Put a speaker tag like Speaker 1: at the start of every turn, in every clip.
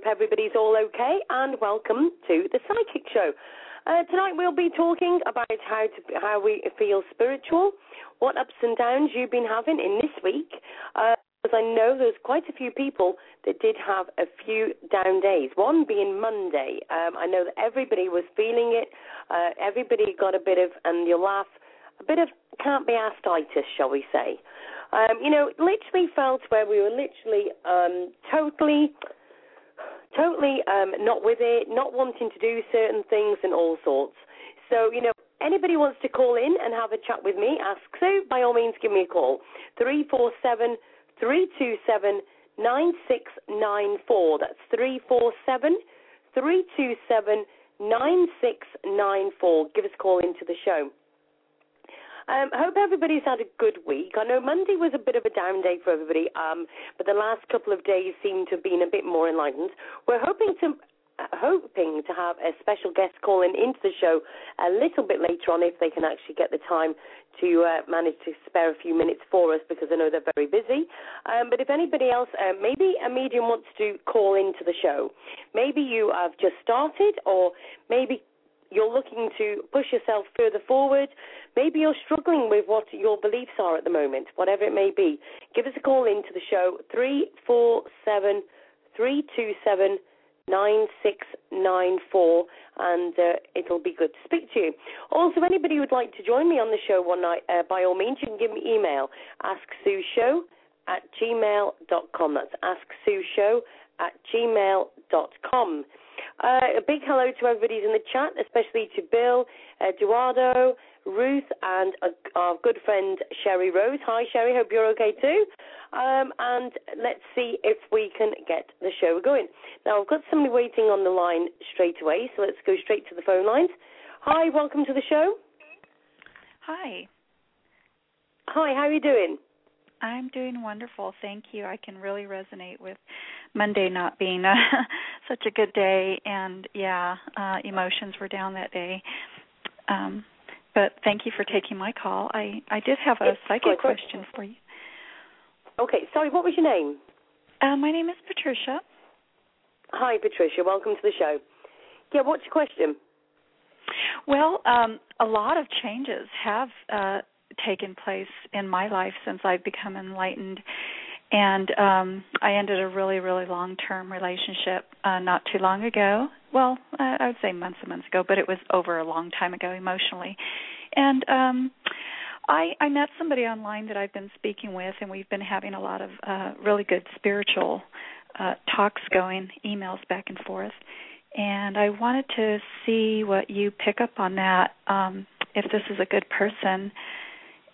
Speaker 1: hope everybody's all okay and welcome to the Psychic Show. Uh, tonight we'll be talking about how to, how we feel spiritual, what ups and downs you've been having in this week. Uh, because I know there's quite a few people that did have a few down days. One being Monday. Um, I know that everybody was feeling it. Uh, everybody got a bit of, and you'll laugh, a bit of can't be assitis, shall we say? Um, you know, literally felt where we were literally um, totally totally um, not with it, not wanting to do certain things and all sorts. So, you know, anybody wants to call in and have a chat with me, Ask Sue, by all means give me a call. 347 327 9694. That's 347 327 9694. Give us a call into the show. Um, hope everybody's had a good week. I know Monday was a bit of a down day for everybody, um, but the last couple of days seem to have been a bit more enlightened. We're hoping to uh, hoping to have a special guest calling into the show a little bit later on if they can actually get the time to uh, manage to spare a few minutes for us because I know they're very busy. Um, but if anybody else, uh, maybe a medium wants to call into the show, maybe you have just started or maybe you're looking to push yourself further forward. Maybe you're struggling with what your beliefs are at the moment, whatever it may be. Give us a call into the show, 347 327 9694, and uh, it'll be good to speak to you. Also, anybody who would like to join me on the show one night, uh, by all means, you can give me email, asksueshow at gmail.com. That's asksueshow at gmail.com. Uh, a big hello to everybody in the chat, especially to Bill, Eduardo, Ruth, and uh, our good friend Sherry Rose. Hi, Sherry. Hope you're okay too. Um, and let's see if we can get the show going. Now, I've got somebody waiting on the line straight away, so let's go straight to the phone lines. Hi, welcome to the show.
Speaker 2: Hi,
Speaker 1: Hi, how are you doing?
Speaker 2: I'm doing wonderful. Thank you. I can really resonate with Monday not being uh, such a good day, and yeah, uh, emotions were down that day. Um, but thank you for taking my call. I I did have a psychic question for you.
Speaker 1: Okay, sorry, what was your name?
Speaker 2: Uh, my name is Patricia.
Speaker 1: Hi, Patricia. Welcome to the show. Yeah, what's your question?
Speaker 2: Well, um, a lot of changes have uh, taken place in my life since I've become enlightened. And um, I ended a really, really long term relationship uh, not too long ago. Well, I I would say months and months ago, but it was over a long time ago emotionally. And um, I, I met somebody online that I've been speaking with, and we've been having a lot of uh, really good spiritual uh, talks going, emails back and forth and I wanted to see what you pick up on that. Um, if this is a good person,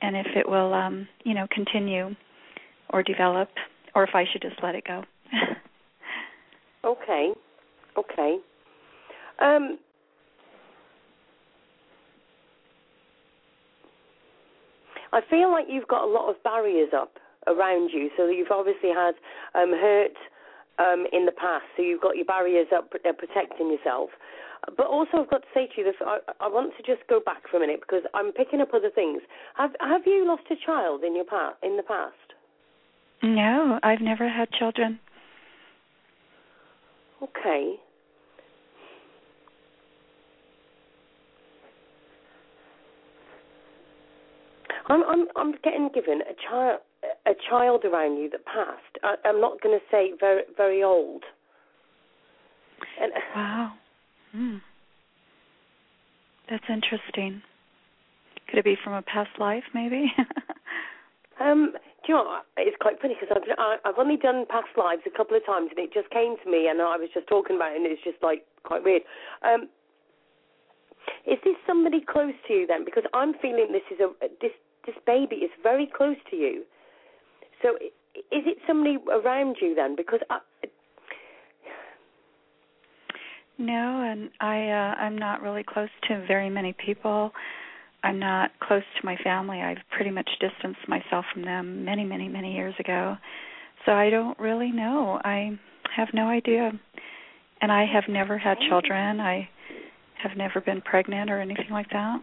Speaker 2: and if it will, um, you know, continue or develop, or if I should just let it go.
Speaker 1: Okay, okay. Um, I feel like you've got a lot of barriers up around you, so you've obviously had um, hurt um, in the past, so you've got your barriers up uh, protecting yourself. But also, I've got to say to you, this, I, I want to just go back for a minute because I'm picking up other things. Have Have you lost a child in your pa- in the past?
Speaker 2: No, I've never had children.
Speaker 1: Okay. I'm I'm I'm getting given a child a child around you that passed. I, I'm not going to say very very old. And
Speaker 2: Wow. Hmm. That's interesting. Could it be from a past life, maybe?
Speaker 1: um, do you know? It's quite funny because I've I've only done past lives a couple of times, and it just came to me, and I was just talking about it, and it's just like quite weird. Um, is this somebody close to you then? Because I'm feeling this is a this this baby is very close to you. So is it somebody around you then? Because I,
Speaker 2: No, and I uh I'm not really close to very many people. I'm not close to my family. I've pretty much distanced myself from them many, many, many years ago. So I don't really know. I have no idea. And I have never had children. I have never been pregnant or anything like that.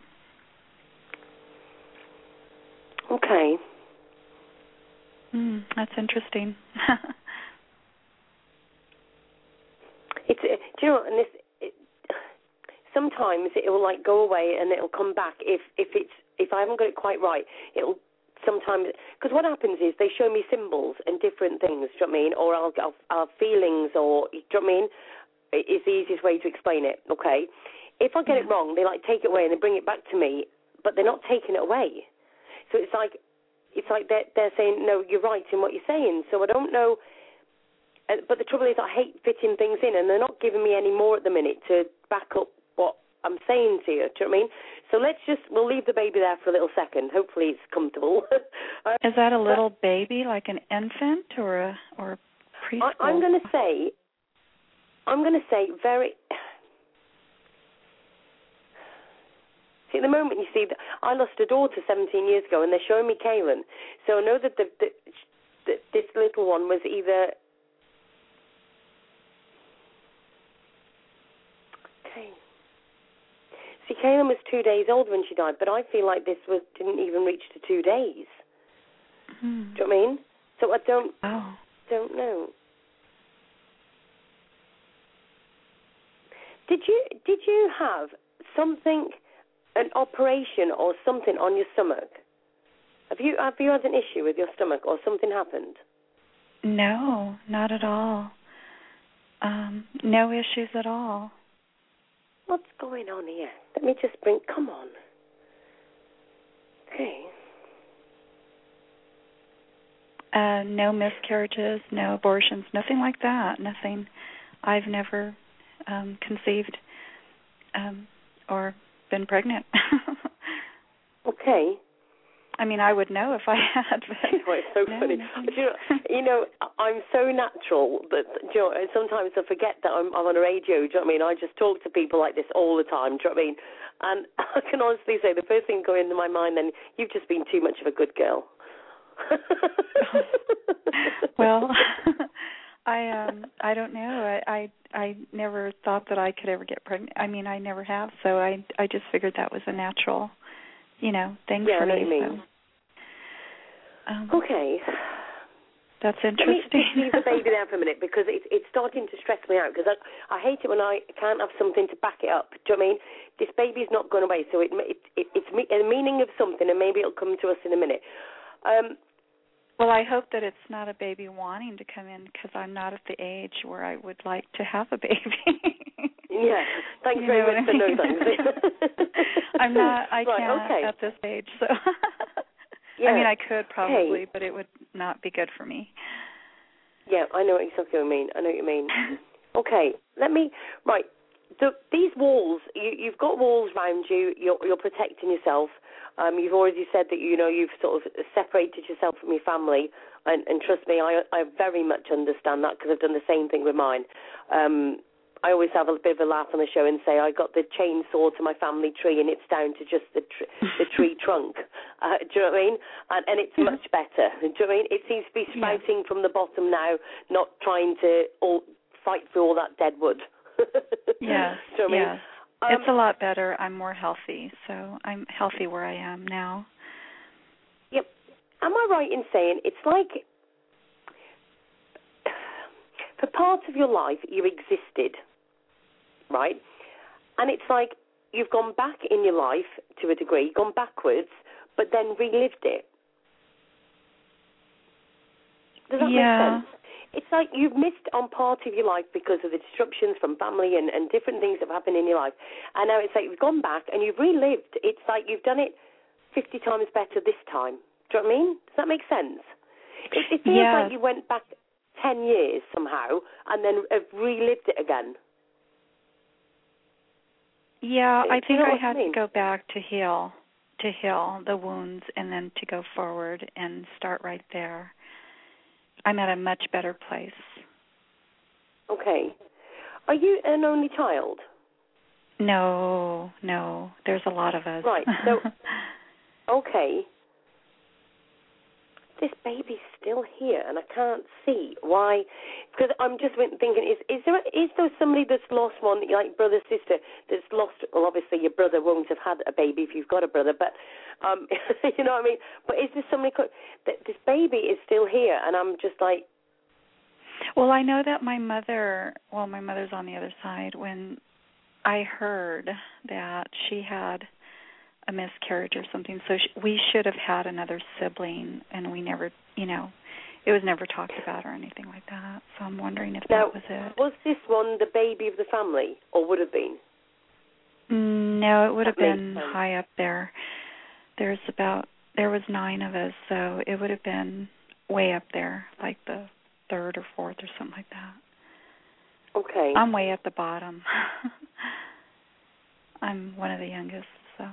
Speaker 1: okay,
Speaker 2: Hmm, that's interesting.
Speaker 1: it's uh, do you know? And this sometimes it will like go away and it'll come back if if it's if I haven't got it quite right. It'll sometimes because what happens is they show me symbols and different things. Do you know what I mean? Or I'll, I'll, I'll feelings, or do you know what I mean? It's the easiest way to explain it. Okay. If I get it wrong, they like take it away and they bring it back to me, but they're not taking it away. So it's like it's like they're they're saying no, you're right in what you're saying. So I don't know. uh, But the trouble is, I hate fitting things in, and they're not giving me any more at the minute to back up I'm saying to you. Do you know what I mean? So let's just we'll leave the baby there for a little second. Hopefully it's comfortable.
Speaker 2: Is that a little baby, like an infant, or a or preschool?
Speaker 1: I, I'm going to say, I'm going to say very. See, at the moment, you see, I lost a daughter 17 years ago, and they're showing me Kaylin. So I know that the, the, the, this little one was either. See, Kaylin was two days old when she died, but I feel like this was didn't even reach to two days.
Speaker 2: Hmm.
Speaker 1: Do you know what I mean? So I don't
Speaker 2: Oh.
Speaker 1: don't know. Did you did you have something, an operation or something on your stomach? Have you have you had an issue with your stomach or something happened?
Speaker 2: No, not at all. Um, no issues at all.
Speaker 1: What's going on here? Let me just bring. Come on. Okay.
Speaker 2: Uh, no miscarriages, no abortions, nothing like that. Nothing. I've never um, conceived um, or been pregnant.
Speaker 1: Okay.
Speaker 2: I mean, I would know if I had. But
Speaker 1: You it's so
Speaker 2: no,
Speaker 1: funny. Do you, know, you know, I'm so natural that you know, sometimes I forget that I'm, I'm on a radio. Do you know what I mean? I just talk to people like this all the time. Do you know what I mean? And I can honestly say the first thing going into my mind then, you've just been too much of a good girl.
Speaker 2: well, I um I don't know. I, I I never thought that I could ever get pregnant. I mean, I never have. So I I just figured that was a natural, you know, thing
Speaker 1: Yeah,
Speaker 2: for me.
Speaker 1: what you mean.
Speaker 2: So, um,
Speaker 1: okay.
Speaker 2: that's interesting.
Speaker 1: Let me leave the baby there for a minute because it's it's starting to stress me out because I I hate it when I can't have something to back it up. Do you know what I mean? This baby's not going away, so it, it, it it's me, a meaning of something, and maybe it'll come to us in a minute. Um,
Speaker 2: Well, I hope that it's not a baby wanting to come in because I'm not at the age where I would like to have a baby.
Speaker 1: yeah. Thanks
Speaker 2: You
Speaker 1: very much
Speaker 2: I
Speaker 1: for no
Speaker 2: mean?
Speaker 1: thanks.
Speaker 2: I'm not. I
Speaker 1: right,
Speaker 2: can't
Speaker 1: okay.
Speaker 2: at this age. So,
Speaker 1: Yeah.
Speaker 2: I mean, I could probably,
Speaker 1: Okay.
Speaker 2: but it would not be good for me.
Speaker 1: Yeah, I know exactly what you mean. I know what you mean. okay, let me. Right, the, these walls. You, you've got walls around you. You're, you're protecting yourself. Um, you've already said that you know you've sort of separated yourself from your family, and, and trust me, I, I very much understand that because I've done the same thing with mine. Um, I always have a bit of a laugh on the show and say I got the chainsaw to my family tree and it's down to just the tr- the tree trunk. Uh, do you know what I mean? And, and it's much better. Do you know what I mean? It seems to be
Speaker 2: Yeah.
Speaker 1: sprouting from the bottom now, not trying to all fight through all that dead wood.
Speaker 2: Yes,
Speaker 1: do you know what I mean? Um,
Speaker 2: it's a lot better. I'm more healthy, so I'm healthy where I am now.
Speaker 1: Yep. Am I right in saying it's like for part of your life you existed, right? And it's like you've gone back in your life to a degree, gone backwards, but then relived it. Does that
Speaker 2: Yeah.
Speaker 1: make sense? It's like you've missed on part of your life because of the disruptions from family and, and different things that have happened in your life. And now it's like you've gone back and you've relived. It's like you've done it 50 times better this time. Do you know what I mean? Does that make sense? It, it feels
Speaker 2: Yes.
Speaker 1: like you went back 10 years somehow and then have relived it again.
Speaker 2: Yeah, I think I had to go back to heal, to heal the wounds, and then to go forward and start right there. I'm at a much better place.
Speaker 1: Okay. Are you an only child?
Speaker 2: No, no, there's a lot of us.
Speaker 1: Right, so- Okay. This baby's still here, and I can't see why. Because I'm just thinking: is is there is there somebody that's lost one, like brother sister, that's lost? Well, obviously your brother won't have had a baby if you've got a brother, but um, you know what I mean. But is there somebody? That this baby is still here, and I'm just like,
Speaker 2: Well, I know that my mother, well, my mother's on the other side. When I heard that she had a miscarriage or something. So sh- we should have had another sibling, and we never, you know, it was never talked about or anything like that. So I'm wondering if
Speaker 1: Now,
Speaker 2: that was it.
Speaker 1: was this one the baby of the family, or would have been?
Speaker 2: Mm, No, it would have
Speaker 1: That makes
Speaker 2: been
Speaker 1: sense.
Speaker 2: high up there. There's about there was nine of us, so it would have been way up there, like the third or fourth or something like that.
Speaker 1: Okay.
Speaker 2: I'm way at the bottom. I'm one of the youngest, so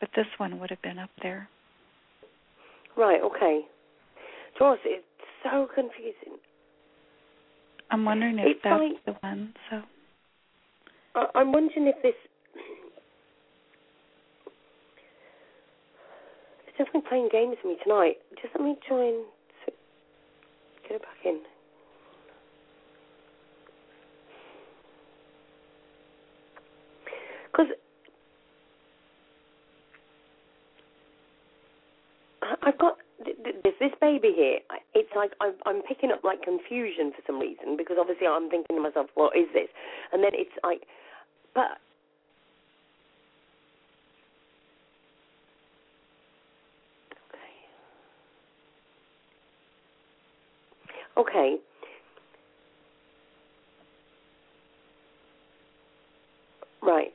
Speaker 2: but this one would have been up there.
Speaker 1: Right. Okay. Doris, it's so confusing.
Speaker 2: I'm wondering if
Speaker 1: It's
Speaker 2: that's
Speaker 1: like-
Speaker 2: the one. So
Speaker 1: I- I'm wondering if this. It's definitely playing games with me tonight. Just let me and s- get it back in. Because I've got th- th- there's this baby here. It's like I'm, I'm picking up like confusion for some reason because obviously I'm thinking to myself, what is this? And then it's like, but okay, okay. Right.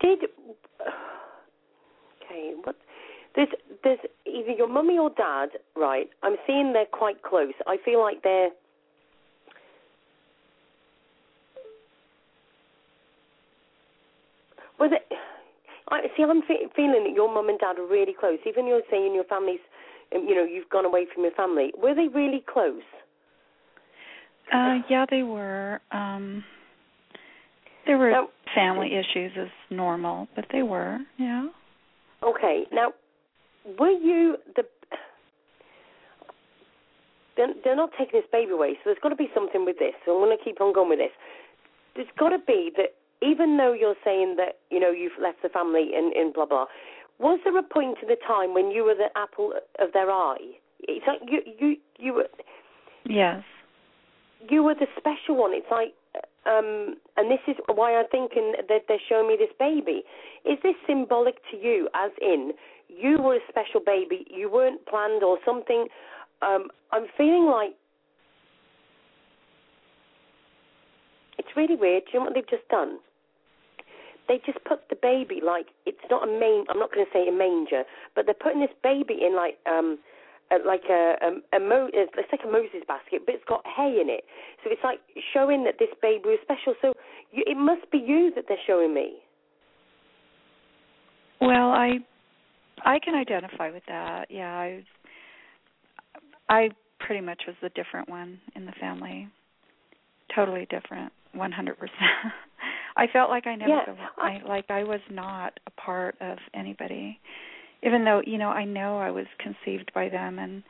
Speaker 1: Did okay? What? There's there's either your mummy or dad, right? I'm seeing they're quite close. I feel like they're. Was it? I see. I'm fe- feeling that your mum and dad are really close. Even you're saying your family's, um, you know, you've gone away from your family. Were they really close?
Speaker 2: uh yeah, they were um there were
Speaker 1: Now-
Speaker 2: family issues as normal, but they were, yeah.
Speaker 1: Okay. Now, were you the? They're, they're not taking this baby away, so there's got to be something with this. So I'm going to keep on going with this. There's got to be that even though you're saying that you know you've left the family and, and blah blah, was there a point in the time when you were the apple of their eye? It's like you you you were
Speaker 2: Yes.
Speaker 1: you were the special one. It's like, um, and this is why I'm thinking that they're showing me this baby. Is this symbolic to you, as in you were a special baby, you weren't planned or something? Um, I'm feeling like it's really weird. Do you know what they've just done? They just put the baby like it's not a main. I'm not going to say a manger, but they're putting this baby in like um like a a, a Mo, it's like a Moses basket, but it's got hay in it. So it's like showing that this baby was special. So you, it must be you that they're showing me.
Speaker 2: Well, I I can identify with that. Yeah, I I pretty much was the different one in the family. Totally different, 100%. I felt like I never.
Speaker 1: I-
Speaker 2: I like I was not a part of anybody. Even though, you know, I know I was conceived by them and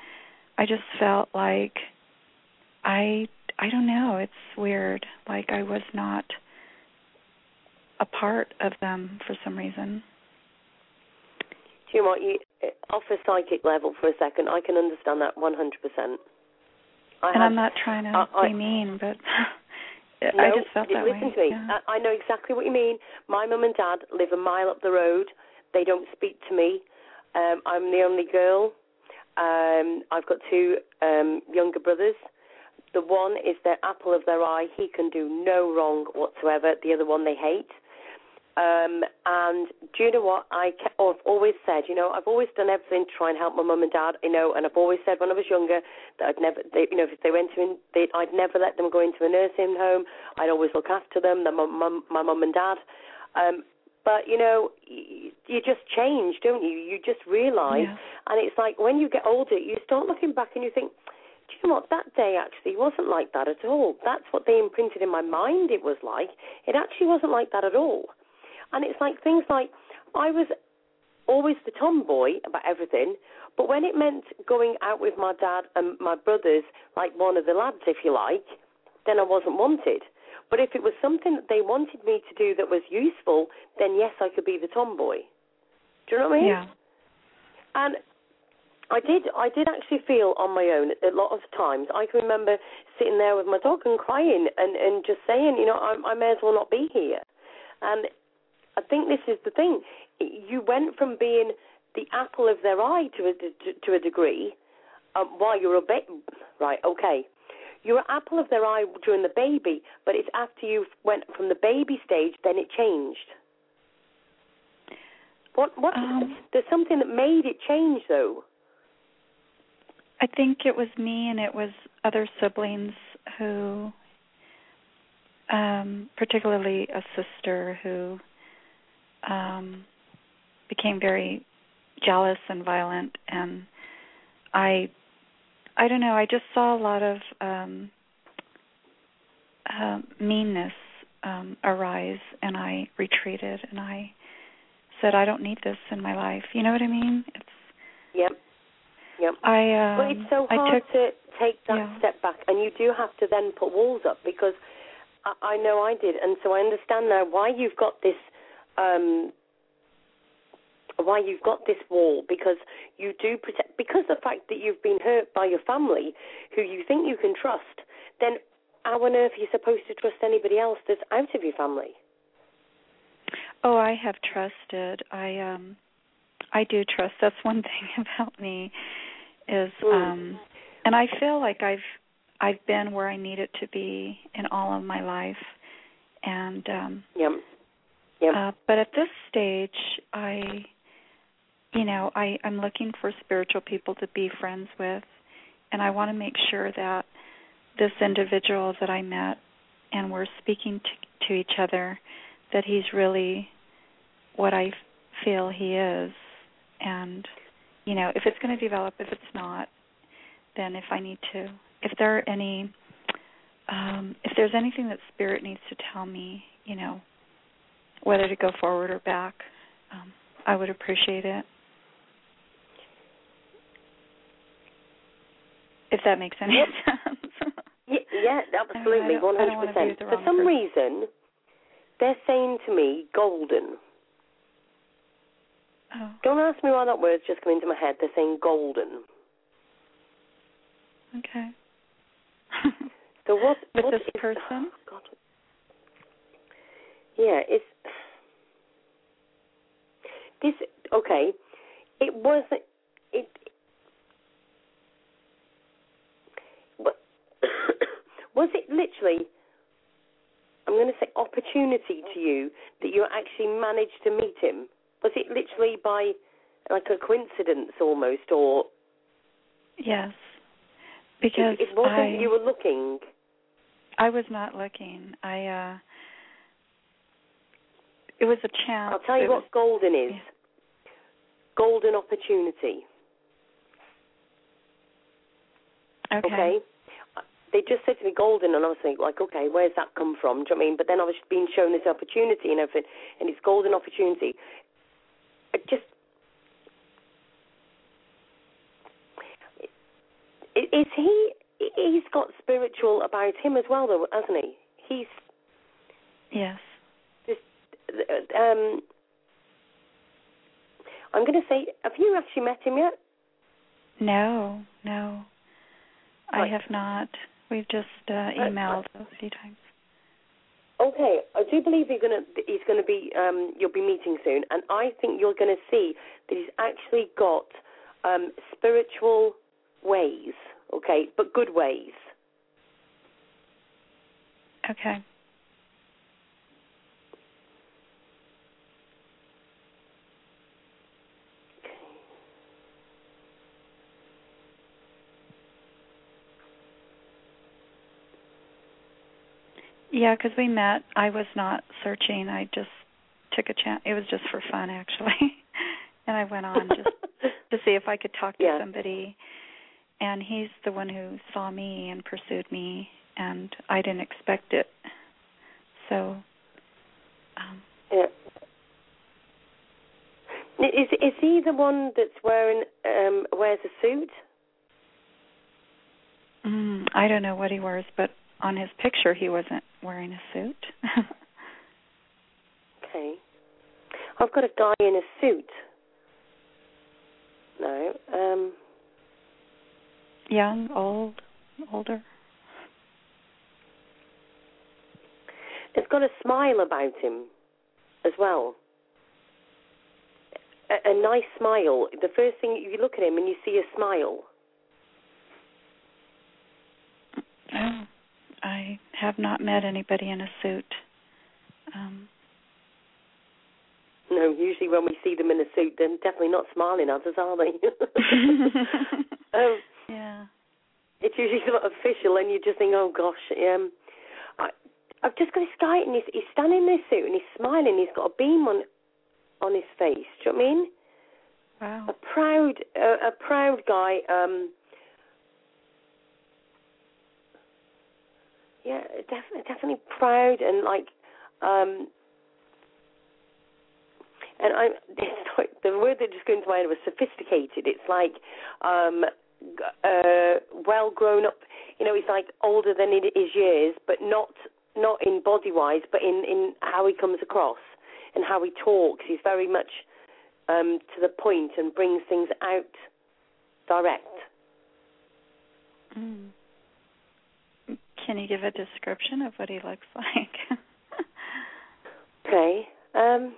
Speaker 2: I just felt like I I don't know, it's weird. Like I was not a part of them for some reason.
Speaker 1: You know what? You, off a psychic level for a second, I can understand that 100%. I
Speaker 2: and
Speaker 1: had-
Speaker 2: I'm not trying to
Speaker 1: I- I-
Speaker 2: be mean, but I
Speaker 1: No,
Speaker 2: just felt that
Speaker 1: listen
Speaker 2: way.
Speaker 1: to me.
Speaker 2: Yeah.
Speaker 1: I, I know exactly what you mean. My mum and dad live a mile up the road. They don't speak to me. Um, I'm the only girl. Um, I've got two um, younger brothers. The one is the apple of their eye. He can do no wrong whatsoever. The other one they hate. Um, and do you know what? I ke- I've always said, you know, I've always done everything to try and help my mum and dad, you know, and I've always said when I was younger that I'd never, they, you know, if they went to, in, they, I'd never let them go into a nursing home. I'd always look after them, the mum, mum, my mum and dad. Um, but you know, you, you just change, don't you? You just realise,
Speaker 2: Yeah.
Speaker 1: and it's like when you get older, you start looking back and you think, do you know what? That day actually wasn't like that at all. That's what they imprinted in my mind. It was like it actually wasn't like that at all. And it's like things like I was always the tomboy about everything, but when it meant going out with my dad and my brothers, like one of the lads, if you like, then I wasn't wanted. But if it was something that they wanted me to do that was useful, then yes, I could be the tomboy. Do you know what I mean?
Speaker 2: Yeah.
Speaker 1: And I did I did actually feel on my own a lot of times. I can remember sitting there with my dog and crying and, and just saying, you know, I, I may as well not be here. And I think this is the thing. you went from being the apple of their eye to a to, to a degree um, while you were a baby. Right, okay. You were apple of their eye during the baby, but it's after you went from the baby stage, then it changed. What? What?
Speaker 2: Um,
Speaker 1: there's something that made it change, though.
Speaker 2: I think it was me and it was other siblings who um particularly a sister who um became very jealous and violent and I I don't know, I just saw a lot of um uh, meanness um arise and I retreated and I said I don't need this in my life. You know what I mean? It's
Speaker 1: Yep. Yep.
Speaker 2: I um
Speaker 1: But it's so
Speaker 2: I
Speaker 1: hard
Speaker 2: took
Speaker 1: to take that
Speaker 2: yeah.
Speaker 1: step back, and you do have to then put walls up because I, I know I did, and so I understand now why you've got this, um, why you've got this wall because you do protect because the fact that you've been hurt by your family, who you think you can trust, then how on earth are you supposed to trust anybody else that's out of your family?
Speaker 2: Oh, I have trusted. I um I do trust. That's one thing about me is
Speaker 1: Mm.
Speaker 2: um and I feel like I've I've been where I needed to be in all of my life. And um
Speaker 1: Yep. Yep.
Speaker 2: uh but at this stage I you know, I I'm looking for spiritual people to be friends with and I want to make sure that this individual that I met and we're speaking to, to each other that he's really what I feel he is and you know if it's going to develop if it's not then if I need to if there are any um if there's anything that spirit needs to tell me you know whether to go forward or back um I would appreciate it if that makes any
Speaker 1: Yep.
Speaker 2: sense
Speaker 1: Yeah, yeah, absolutely,
Speaker 2: I don't- I don't
Speaker 1: hundred percent. For some
Speaker 2: person.
Speaker 1: reason, they're saying to me golden.
Speaker 2: oh
Speaker 1: Don't ask me why that word's just come into my head. They're saying golden.
Speaker 2: okay
Speaker 1: So what?
Speaker 2: With
Speaker 1: what
Speaker 2: this
Speaker 1: is-
Speaker 2: person?
Speaker 1: oh, God. Yeah, it's this. Okay, it wasn't. It. But was it literally? I'm going to say opportunity to you that you actually managed to meet him. Was it literally by like a coincidence almost, or
Speaker 2: yes because
Speaker 1: it, it wasn't
Speaker 2: I,
Speaker 1: you were looking?
Speaker 2: I was not looking. I uh it was a chance.
Speaker 1: I'll tell you
Speaker 2: It
Speaker 1: what
Speaker 2: was-
Speaker 1: golden is.
Speaker 2: yeah.
Speaker 1: Golden opportunity.
Speaker 2: okay.
Speaker 1: Okay. They just said to me golden, and I was thinking, like, okay, where's that come from? Do you know what I mean? But then I was being shown this opportunity and everything, and it's golden opportunity. I just. Is he? He's got spiritual about him as well, though, hasn't he? He's
Speaker 2: Yes.
Speaker 1: Um. I'm going to say, have you actually met him yet?
Speaker 2: No, no. I have not. We've just uh emailed a few times.
Speaker 1: Okay, I do believe you're gonna he's gonna be um you'll be meeting soon, and I think you're gonna see that he's actually got um spiritual ways, okay, but good ways.
Speaker 2: Okay. Yeah, because we met. I was not searching. I just took a chance. It was just for fun, actually. and I went on just to see if I could talk to
Speaker 1: Yeah.
Speaker 2: somebody. And he's the one who saw me and pursued me, and I didn't expect it. So, um,
Speaker 1: Yeah. Is is he the one that's wearing um wears a suit?
Speaker 2: mm, I don't know what he wears, but on his picture he wasn't wearing a suit.
Speaker 1: Okay. I've got a guy in a suit. No. Um
Speaker 2: Young, old, older.
Speaker 1: it's got a smile about him as well. a, a nice smile. The first thing you look at him and you see a smile.
Speaker 2: Oh, I have not met anybody in a suit. Um,
Speaker 1: No, usually when we see them in a suit, they're definitely not smiling at us, are they? um,
Speaker 2: yeah.
Speaker 1: it's usually not official, and you just think, oh gosh, um, I, I've just got this guy, and he's, he's standing in this suit, and he's smiling. He's got a beam on on his face. Do you know what I mean?
Speaker 2: Wow.
Speaker 1: A proud, uh, a proud guy. Um, yeah, definitely, definitely proud and like, um, and I, it's like, the word that just came to mind was sophisticated. It's like, um, uh, well grown up. You know, he's like older than his years, but not not in body wise, but in in how he comes across and how he talks. He's very much um, to the point and brings things out direct.
Speaker 2: Mm. Can you give a description of what he looks like?
Speaker 1: Okay. Um,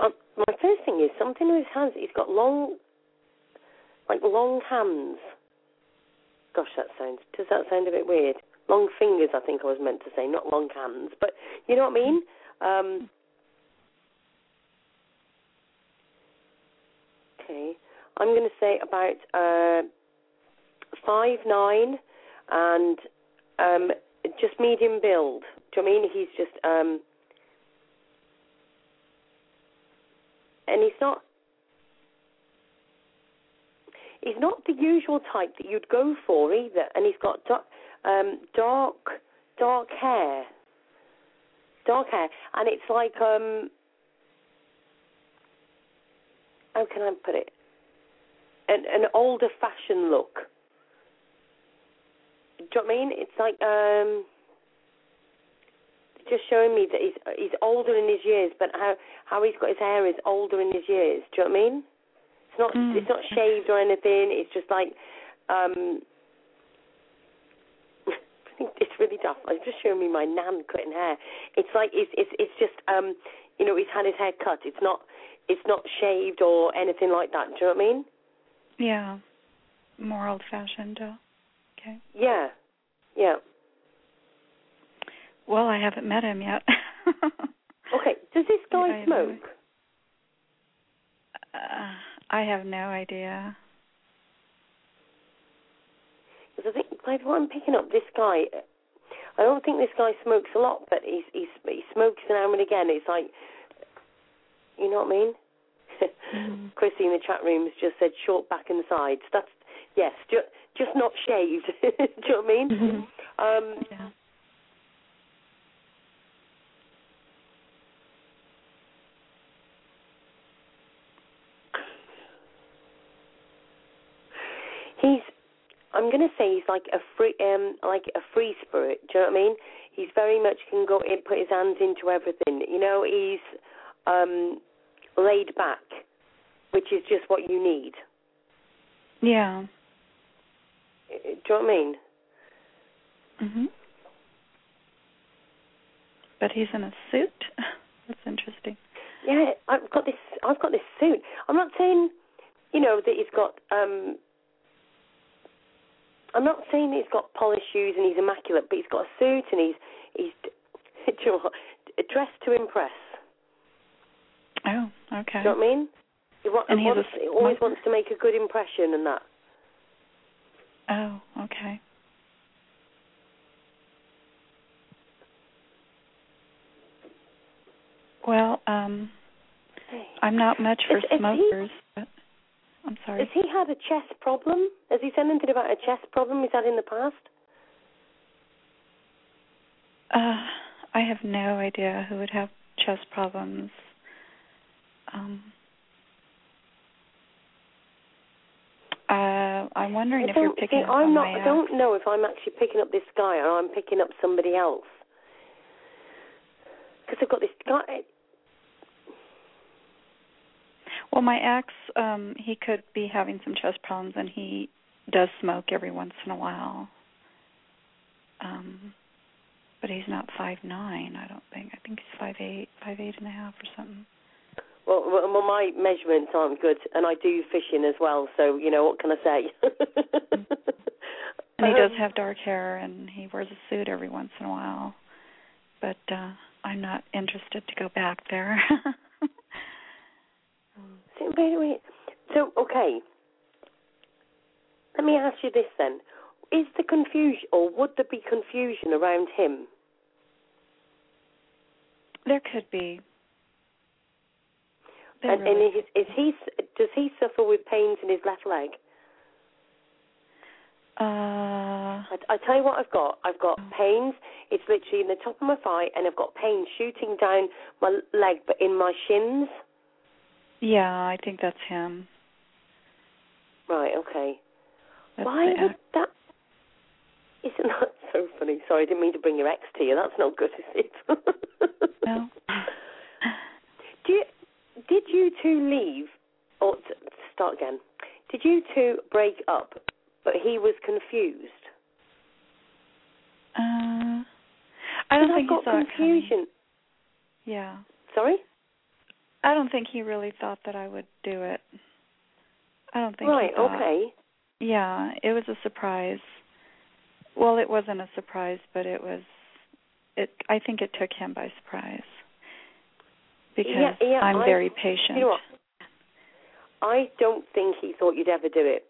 Speaker 1: um, my first thing is something with his hands. He's got long, like long hands. Gosh, that sounds. Does that sound a bit weird? Long fingers, I think I was meant to say, not long hands. But you know what I mean. Um, okay, I'm going to say about uh, five nine and um, just medium build. Do you know I mean? He's just um, and he's not he's not the usual type that you'd go for either, and he's got dark, um, dark dark hair, dark hair, and it's like um, how can I put it? An an older fashioned look. Do you know what I mean? It's like um, just showing me that he's he's older in his years, but how how he's got his hair is older in his years. Do you know what I mean? It's not
Speaker 2: Mm.
Speaker 1: it's not shaved or anything. It's just like um it's really tough. It's just showing me my nan cutting hair. It's like it's it's it's just um you know he's had his hair cut. It's not it's not shaved or anything like that. Do you know what I mean?
Speaker 2: yeah. More old fashioned. Uh, okay.
Speaker 1: Yeah, yeah.
Speaker 2: Well, I haven't met him yet.
Speaker 1: Okay. Does this guy
Speaker 2: no
Speaker 1: smoke?
Speaker 2: uh, I have no idea.
Speaker 1: Because I think like what I'm picking up, this guy. I don't think this guy smokes a lot, but he's he's he smokes now and again. It's like, you know what I mean?
Speaker 2: Mhm.
Speaker 1: Chrissy in the chat room has just said short back and sides. That's yes, just just not shaved. Do you know what I mean?
Speaker 2: Mhm.
Speaker 1: Um,
Speaker 2: Yeah.
Speaker 1: he's I'm gonna say he's like a free um like a free spirit, do you know what I mean? He's very much can go in put his hands into everything. You know, he's um laid back, which is just what you need.
Speaker 2: Yeah.
Speaker 1: Do you know what I mean?
Speaker 2: Mhm. But he's in a suit. That's interesting.
Speaker 1: Yeah, I've got this I've got this suit. I'm not saying you know, that he's got um I'm not saying he's got polished shoes and he's immaculate, but he's got a suit and he's he's you know what? dressed to impress.
Speaker 2: Oh, okay.
Speaker 1: Do you know what I mean? He, wa-
Speaker 2: And he's a
Speaker 1: wants, he always wants to make a good impression and that.
Speaker 2: Oh, okay. Well, um, I'm not much for
Speaker 1: Is- is he-
Speaker 2: smokers, but I'm sorry.
Speaker 1: Has he had a chest problem? Has he said anything about a chest problem he's had in the past?
Speaker 2: Uh, I have no idea who would have chest problems. Um, uh, I'm wondering if you're picking
Speaker 1: think-
Speaker 2: up
Speaker 1: I'm not. I don't know if I'm actually picking up this guy or I'm picking up somebody else. Because I've got this guy.
Speaker 2: Well, my ex, um, he could be having some chest problems, and he does smoke every once in a while. Um, but he's not five nine. I don't think. I think he's five eight, five eight and a half or something.
Speaker 1: Well, well, my measurements aren't good, and I do fishing as well. So you know what can I say?
Speaker 2: And he does
Speaker 1: Um,
Speaker 2: have dark hair, and he wears a suit every once in a while. But uh I'm not interested to go back there.
Speaker 1: So, wait, wait. So, okay. Let me ask you this then: Is the confusion, or would there be confusion around him?
Speaker 2: there could be.
Speaker 1: And and is, is he does he suffer with pains in his left leg?
Speaker 2: Uh,
Speaker 1: I, I tell you what I've got. I've got pains. It's literally in the top of my thigh, and I've got pain shooting down my leg, but in my shins.
Speaker 2: yeah, I think that's him.
Speaker 1: Right. Okay.
Speaker 2: That's
Speaker 1: Why would
Speaker 2: act-
Speaker 1: that? Isn't that so funny? Sorry, I didn't mean to bring your ex to you. That's not good, is it?
Speaker 2: No.
Speaker 1: Do you, did you two leave, or t- start again? Did you two break up, but he was confused?
Speaker 2: Uh, I don't think he
Speaker 1: got confusion.
Speaker 2: Yeah.
Speaker 1: Sorry.
Speaker 2: I don't think he really thought that I would do it. I don't think
Speaker 1: Right. Okay.
Speaker 2: Yeah, it was a surprise. Well, it wasn't a surprise, but it was it I think it took him by surprise. Because
Speaker 1: Yeah, yeah,
Speaker 2: I'm
Speaker 1: I-
Speaker 2: very patient.
Speaker 1: You know what? I don't think he thought you'd ever do it.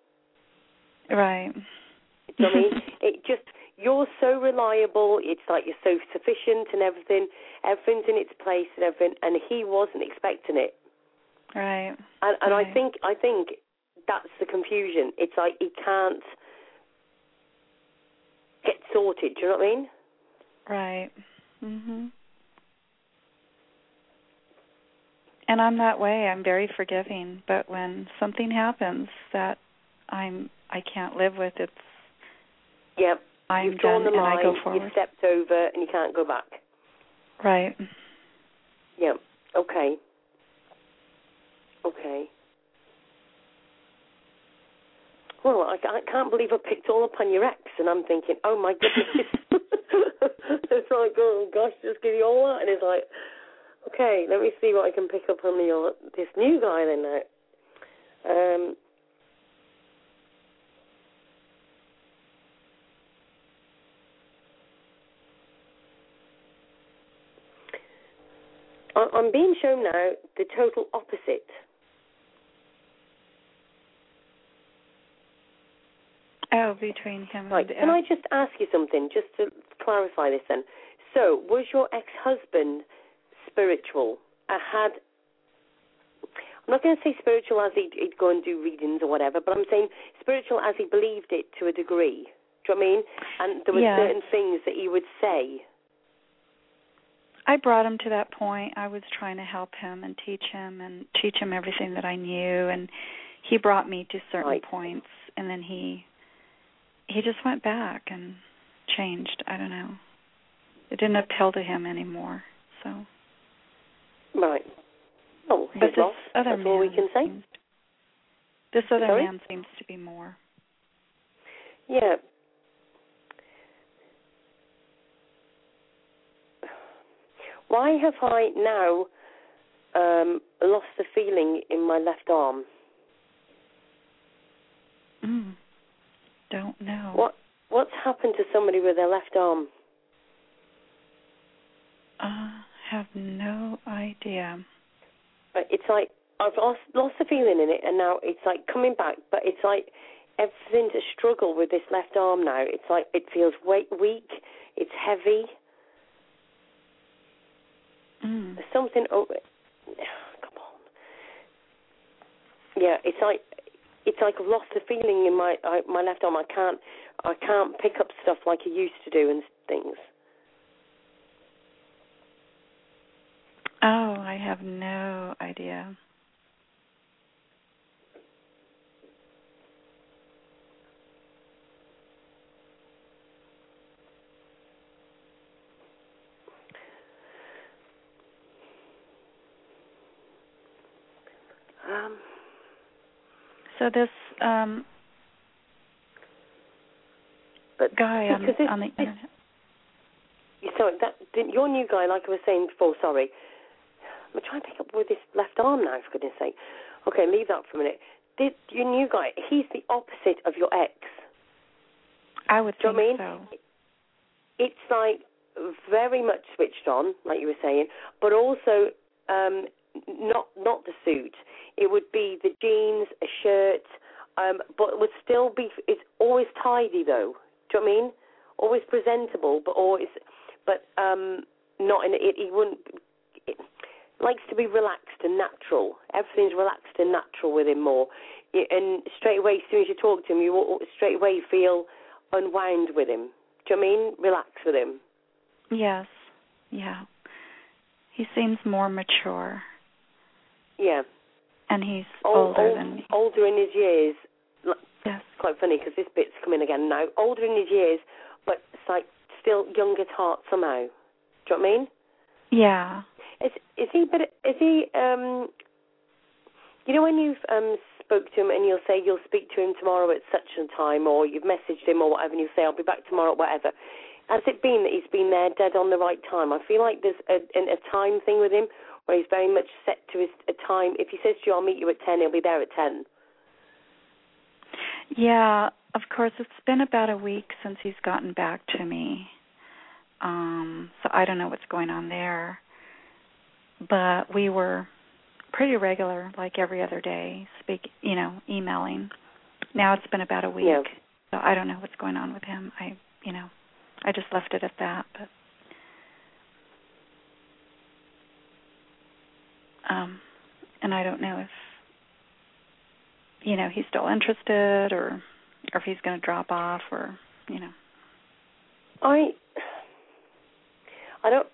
Speaker 2: Right.
Speaker 1: You know what I mean? It just you're so reliable. It's like you're so sufficient and everything. Everything's in its place and everything. And he wasn't expecting it.
Speaker 2: Right.
Speaker 1: And, and I think I think that's the confusion. It's like he can't get sorted. Do you know what I mean?
Speaker 2: Right. Mhm. And I'm that way. I'm very forgiving, but when something happens that I'm I can't live with, it's
Speaker 1: yep.
Speaker 2: I'm
Speaker 1: You've drawn the line.
Speaker 2: I go
Speaker 1: You've stepped over, and you can't go back.
Speaker 2: Right.
Speaker 1: Yep. Okay. Okay. Well, I, I can't believe I picked all up on your ex, and I'm thinking, oh my goodness. it's like, oh gosh, just give you all that, and it's like, okay, let me see what I can pick up on your this new guy then now. Um. I'm being shown now the total opposite.
Speaker 2: Oh, between him
Speaker 1: Right.
Speaker 2: and
Speaker 1: Can I just ask you something, just to clarify this then? So, was your ex-husband spiritual? I had. I'm not going to say spiritual as he'd, he'd go and do readings or whatever, but I'm saying spiritual as he believed it to a degree. Do you know what I mean? And there were
Speaker 2: Yeah.
Speaker 1: certain things that he would say.
Speaker 2: I brought him to that point. I was trying to help him and teach him and teach him everything that I knew and he brought me to certain
Speaker 1: Right.
Speaker 2: points and then he he just went back and changed. I don't know. It didn't appeal to him anymore. So
Speaker 1: Right. Oh,
Speaker 2: but this
Speaker 1: loss.
Speaker 2: other
Speaker 1: That's
Speaker 2: man
Speaker 1: all we can say.
Speaker 2: this other
Speaker 1: Sorry?
Speaker 2: man seems to be more.
Speaker 1: Yeah. Why have I now um, lost the feeling in my left arm?
Speaker 2: Mm. Don't know.
Speaker 1: What What's happened to somebody with their left arm?
Speaker 2: Uh, have no idea.
Speaker 1: But It's like I've lost lost the feeling in it, and now it's like coming back. But it's like everything's a struggle with this left arm now. It's like it feels weight weak. It's heavy.
Speaker 2: Mm.
Speaker 1: There's something over. Come on. Yeah, it's like it's like I've lost the feeling in my I, my left arm. I can't I can't pick up stuff like I used to do and things.
Speaker 2: Oh, I have no idea.
Speaker 1: Um,
Speaker 2: So this um
Speaker 1: But
Speaker 2: guy on,
Speaker 1: this,
Speaker 2: on the internet.
Speaker 1: sorry, that your new guy, like I was saying before. Sorry, I'm trying to pick up with this left arm now. For goodness' sake. Okay, leave that for a minute. Did your new guy? He's the opposite of your ex.
Speaker 2: I would
Speaker 1: Do you
Speaker 2: think
Speaker 1: know what I mean?
Speaker 2: so.
Speaker 1: It's like very much switched on, like you were saying, but also um, not not the suit. It would be the jeans, a shirt, um, but it would still be. It's always tidy though. Do you know what I mean? Always presentable, but always, but um, not in it. He wouldn't. Likes to be relaxed and natural. Everything's relaxed and natural with him more. And straight away, as soon as you talk to him, you straight away feel unwound with him. Do you know I mean? Relax with him.
Speaker 2: Yes. Yeah. He seems more mature,
Speaker 1: Yeah.
Speaker 2: and he's
Speaker 1: Old,
Speaker 2: older
Speaker 1: old,
Speaker 2: than me.
Speaker 1: older in his years. Like,
Speaker 2: Yes.
Speaker 1: quite funny because this bit's coming again now. Older in his years, but it's like still young at heart somehow. Do you know what I mean?
Speaker 2: Yeah.
Speaker 1: Is is he? But is he? Um, you know when you've um spoke to him and you'll say you'll speak to him tomorrow at such a time, or you've messaged him or whatever, and you say I'll be back tomorrow, whatever. Has it been that he's been there dead on the right time? I feel like there's a, a, a time thing with him where he's very much set to his a time. If he says to you, "I'll meet you at 10, he'll be there at ten.
Speaker 2: Yeah, of course it's been about a week since he's gotten back to me. Um, so I don't know what's going on there. But we were pretty regular, like every other day, speak you know, emailing. Now it's been about a week.
Speaker 1: Yeah.
Speaker 2: So I don't know what's going on with him. I you know, I just left it at that, but um and I don't know if you know, he's still interested or or if he's going to drop off or, you know.
Speaker 1: I I don't.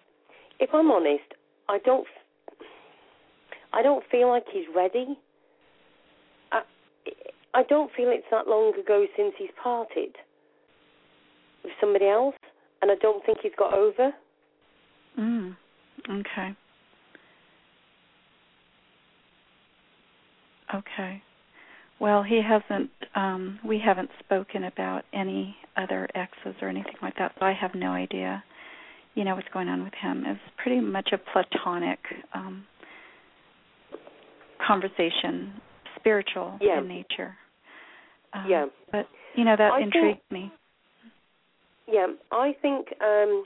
Speaker 1: If I'm honest, I don't. I don't feel like he's ready. I I don't feel it's that long ago since he's parted with somebody else, and I don't think he's got over.
Speaker 2: Mm. Okay. Okay. Well, he hasn't um we haven't spoken about any other exes or anything like that, so I have no idea, you know, what's going on with him. It's pretty much a platonic um conversation, spiritual
Speaker 1: Yeah.
Speaker 2: in nature. Um,
Speaker 1: Yeah.
Speaker 2: But you know, that
Speaker 1: I think-
Speaker 2: intrigued me.
Speaker 1: Yeah, I think. um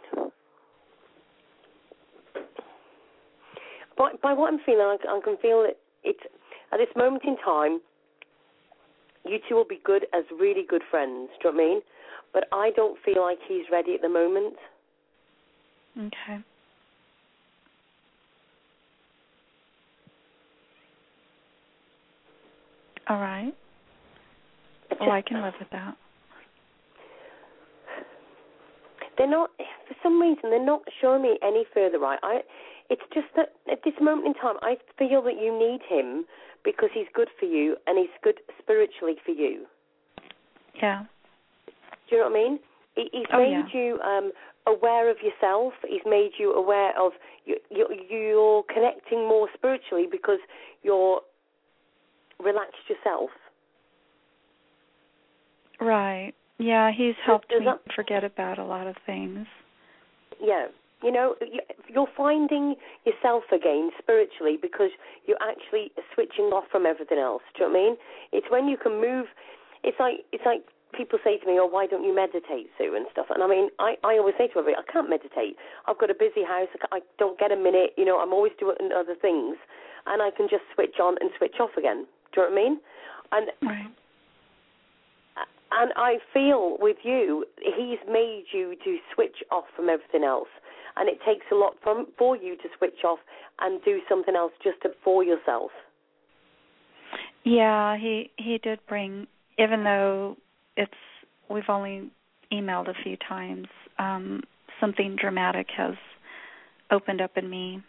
Speaker 1: by, by what I'm feeling, I, I can feel that it's at this moment in time. You two will be good as really good friends. Do you know what I mean? But I don't feel like he's ready at the moment.
Speaker 2: Okay. All right. Well, I can live with that.
Speaker 1: they're not for some reason they're not showing me any further right i it's just that at this moment in time i feel that you need him because he's good for you and he's good spiritually for you
Speaker 2: Yeah.
Speaker 1: do you know what i mean he, he's
Speaker 2: Oh,
Speaker 1: made
Speaker 2: yeah.
Speaker 1: you um aware of yourself he's made you aware of you you you're connecting more spiritually because you're relaxed yourself
Speaker 2: Right. Yeah, he's helped
Speaker 1: does
Speaker 2: me
Speaker 1: that-
Speaker 2: forget about a lot of things.
Speaker 1: Yeah, you know, you- you're finding yourself again spiritually because you're actually switching off from everything else. Do you know what I mean? It's when you can move. It's like it's like people say to me, "Oh, why don't you meditate, Sue?" and stuff. And I mean, I I always say to everybody, I can't meditate. I've got a busy house. I don't get a minute. You know, I'm always doing other things, and I can just switch on and switch off again. Do you know what I mean? And
Speaker 2: Right.
Speaker 1: and I feel with you, he's made you to switch off from everything else, and it takes a lot from for you to switch off and do something else just to, for yourself.
Speaker 2: Yeah, he he did bring even though it's we've only emailed a few times, um something dramatic has opened up in me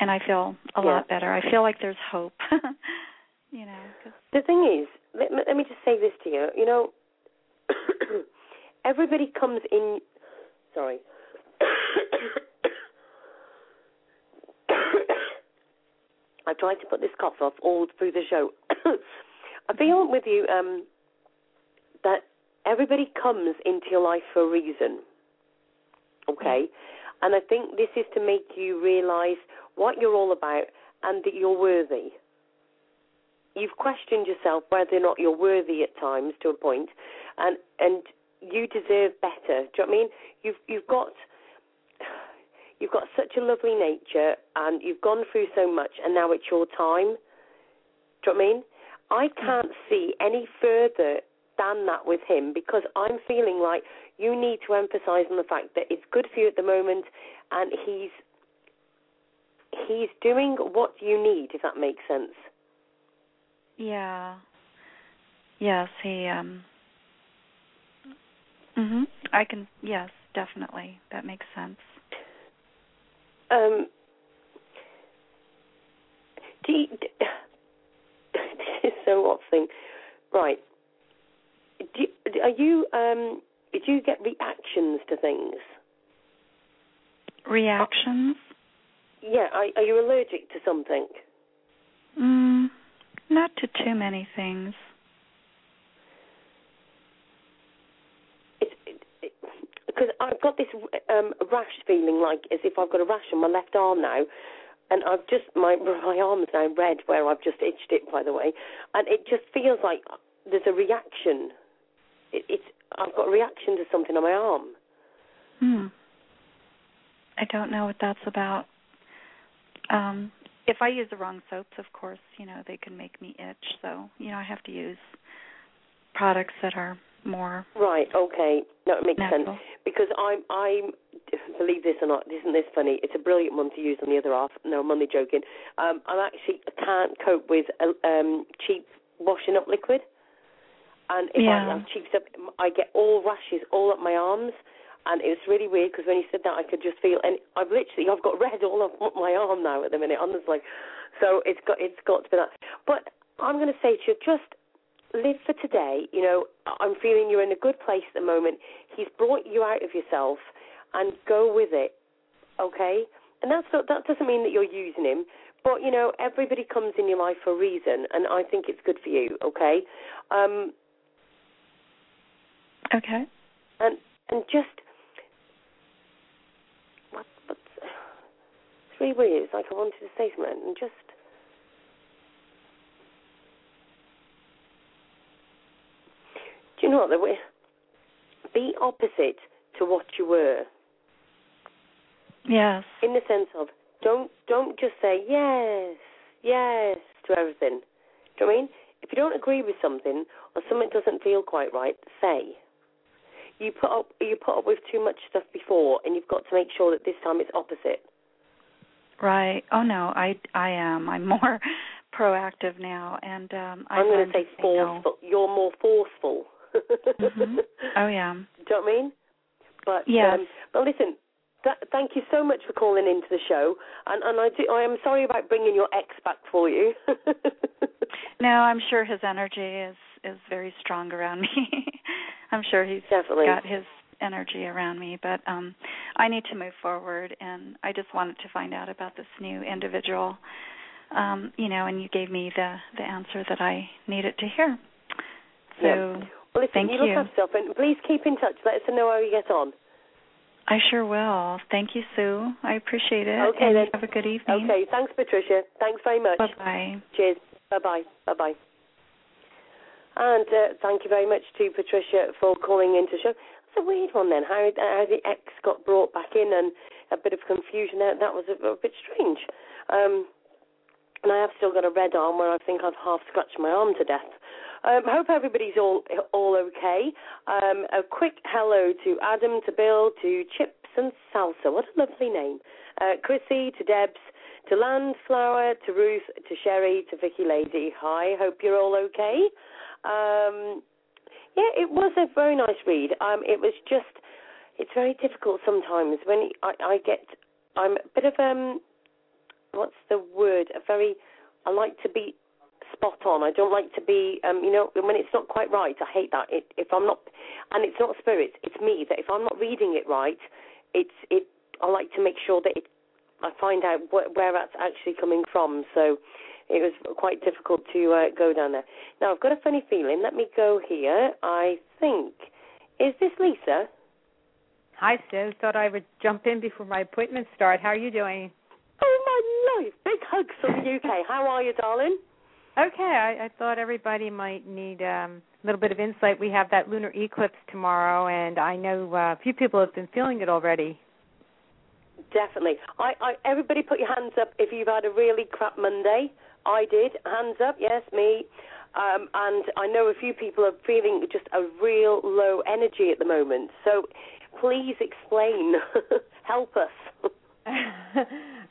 Speaker 2: and I feel a
Speaker 1: Yeah.
Speaker 2: lot better. I feel like there's hope. you know, 'cause-
Speaker 1: The thing is, let, me- let me just say this to you. You know, everybody comes in. Sorry. I've tried to put this cough off all through the show. I feel with you um, that everybody comes into your life for a reason. Okay? And I think this is to make you realize what you're all about and that you're worthy. You've questioned yourself whether or not you're worthy at times to a point, and and you deserve better. Do you know what I mean? You've you've got you've got such a lovely nature, and you've gone through so much, and now it's your time. Do you know what I mean? I can't see any further than that with him because I'm feeling like you need to emphasize on the fact that it's good for you at the moment, and he's he's doing what you need, if that makes sense.
Speaker 2: Yeah. Yes, he um Mhm. I can yes, definitely. That makes sense.
Speaker 1: Um, do you, this is so odd thing, right? Do you, are you um? Do you get reactions to things?
Speaker 2: Reactions?
Speaker 1: Yeah. Are, are you allergic to something?
Speaker 2: Mm, not to too many things.
Speaker 1: Because I've got this um rash feeling like as if I've got a rash on my left arm now. And I've just my my arm's now red where I've just itched it, by the way, and it just feels like there's a reaction. It, it's I've got a reaction to something on my arm.
Speaker 2: Hmm. I don't know what that's about. Um if I use the wrong soaps, of course, you know, they can make me itch. So, you know, I have to use products that are more
Speaker 1: Right. Okay. No, it makes
Speaker 2: natural.
Speaker 1: sense because I'm I'm believe this or not, isn't this funny? It's a brilliant one to use on the other half. No, I'm only joking. Um, I'm actually I can't cope with uh, um, cheap washing up liquid, and if
Speaker 2: Yeah.
Speaker 1: I have cheap stuff, I get all rashes all up my arms. And it was really weird because when you said that, I could just feel, and I've literally, I've got red all up my arm now at the minute, honestly. So it's got, it's got to be that. But I'm going to say to you, just live for today. You know, I'm feeling you're in a good place at the moment. He's brought you out of yourself, and go with it. Okay, and that's not, that doesn't mean that you're using him, but you know, everybody comes in your life for a reason, and I think it's good for you. Okay, um,
Speaker 2: Okay.
Speaker 1: and and just what what's it's really weird. It's like I wanted to say something and just do you know what the way be opposite to what you were
Speaker 2: Yes.
Speaker 1: in the sense of don't don't just say yes yes to everything. Do you know what I mean? If you don't agree with something or something doesn't feel quite right, say. You put up you put up with too much stuff before, and you've got to make sure that this time it's opposite.
Speaker 2: Right. Oh no, I I am. I'm more proactive now and um I
Speaker 1: I'm going to say
Speaker 2: no.
Speaker 1: forceful. You're more forceful.
Speaker 2: Mhm. Oh yeah.
Speaker 1: Do you know what I mean? But
Speaker 2: Yes.
Speaker 1: um, but listen, th- thank you so much for calling into the show, and and I do I am sorry about bringing your ex back for you.
Speaker 2: No, I'm sure his energy is is very strong around me. I'm sure he's
Speaker 1: Definitely.
Speaker 2: got his energy around me, but um I need to move forward and I just wanted to find out about this new individual. Um, you know, and you gave me the the answer that I needed to hear. So
Speaker 1: Yeah. Well, listen,
Speaker 2: Thank
Speaker 1: you You look
Speaker 2: you.
Speaker 1: after yourself, and please keep in touch. Let us know how you get on.
Speaker 2: I sure will. Thank you, Sue. I appreciate it.
Speaker 1: Okay,
Speaker 2: and
Speaker 1: then.
Speaker 2: Have a good evening.
Speaker 1: Okay, thanks, Patricia. Thanks very much.
Speaker 2: Bye bye.
Speaker 1: Cheers. Bye bye. Bye bye. And uh, thank you very much to Patricia for calling into the show. That's a weird one then. How, how the ex got brought back in and a bit of confusion there. That was a, a bit strange. Um, and I have still got a red arm where I think I've half scratched my arm to death. Um, hope everybody's all all okay. Um, a quick hello to Adam, to Bill, to Chips and Salsa. What a lovely name. Uh, Chrissy, to Debs, to Landflower, to Ruth, to Sherry, to Vicky Lady. Hi, hope you're all okay. Um, yeah, it was a very nice read. Um, it was just, it's very difficult sometimes when I, I get, I'm a bit of um, what's the word? A very, I like to be spot on. I don't like to be, um, you know, when it's not quite right. I hate that. It, if I'm not, and it's not spirit, it's me. That if I'm not reading it right, it's it. I like to make sure that it. I find out wh- where that's actually coming from. So it was quite difficult to uh, go down there. Now I've got a funny feeling. Let me go here. I think Is this Lisa?
Speaker 3: Hi, Sue. Thought I would jump in before my appointment start. How are you doing?
Speaker 1: Oh my life! Big hugs from the UK. How are you, darling?
Speaker 3: Okay, I, I thought everybody might need um, a little bit of insight. We have that lunar eclipse tomorrow, and I know uh, a few people have been feeling it already.
Speaker 1: Definitely. I, I everybody put your hands up if you've had a really crap Monday. I did. Hands up, yes, me. Um, and I know a few people are feeling just a real low energy at the moment. So please explain. Help us.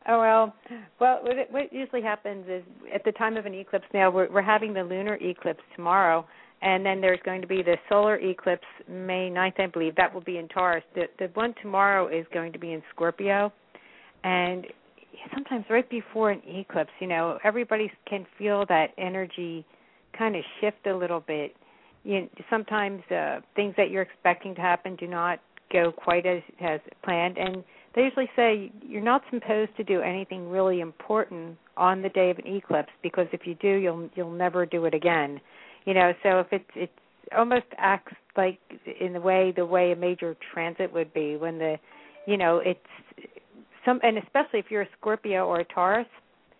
Speaker 3: oh well, well, what, usually happens is at the time of an eclipse. Now we're, we're having the lunar eclipse tomorrow, and then there's going to be the solar eclipse May 9th, I believe. That will be in Taurus. The the one tomorrow is going to be in Scorpio, and sometimes right before an eclipse, you know, everybody can feel that energy kind of shift a little bit. You sometimes uh, things that you're expecting to happen do not go quite as as planned, and they usually say you're not supposed to do anything really important on the day of an eclipse because if you do, you'll you'll never do it again. You know, so if it's it's almost acts like in the way the way a major transit would be when the you know it's some and especially if you're a Scorpio or a Taurus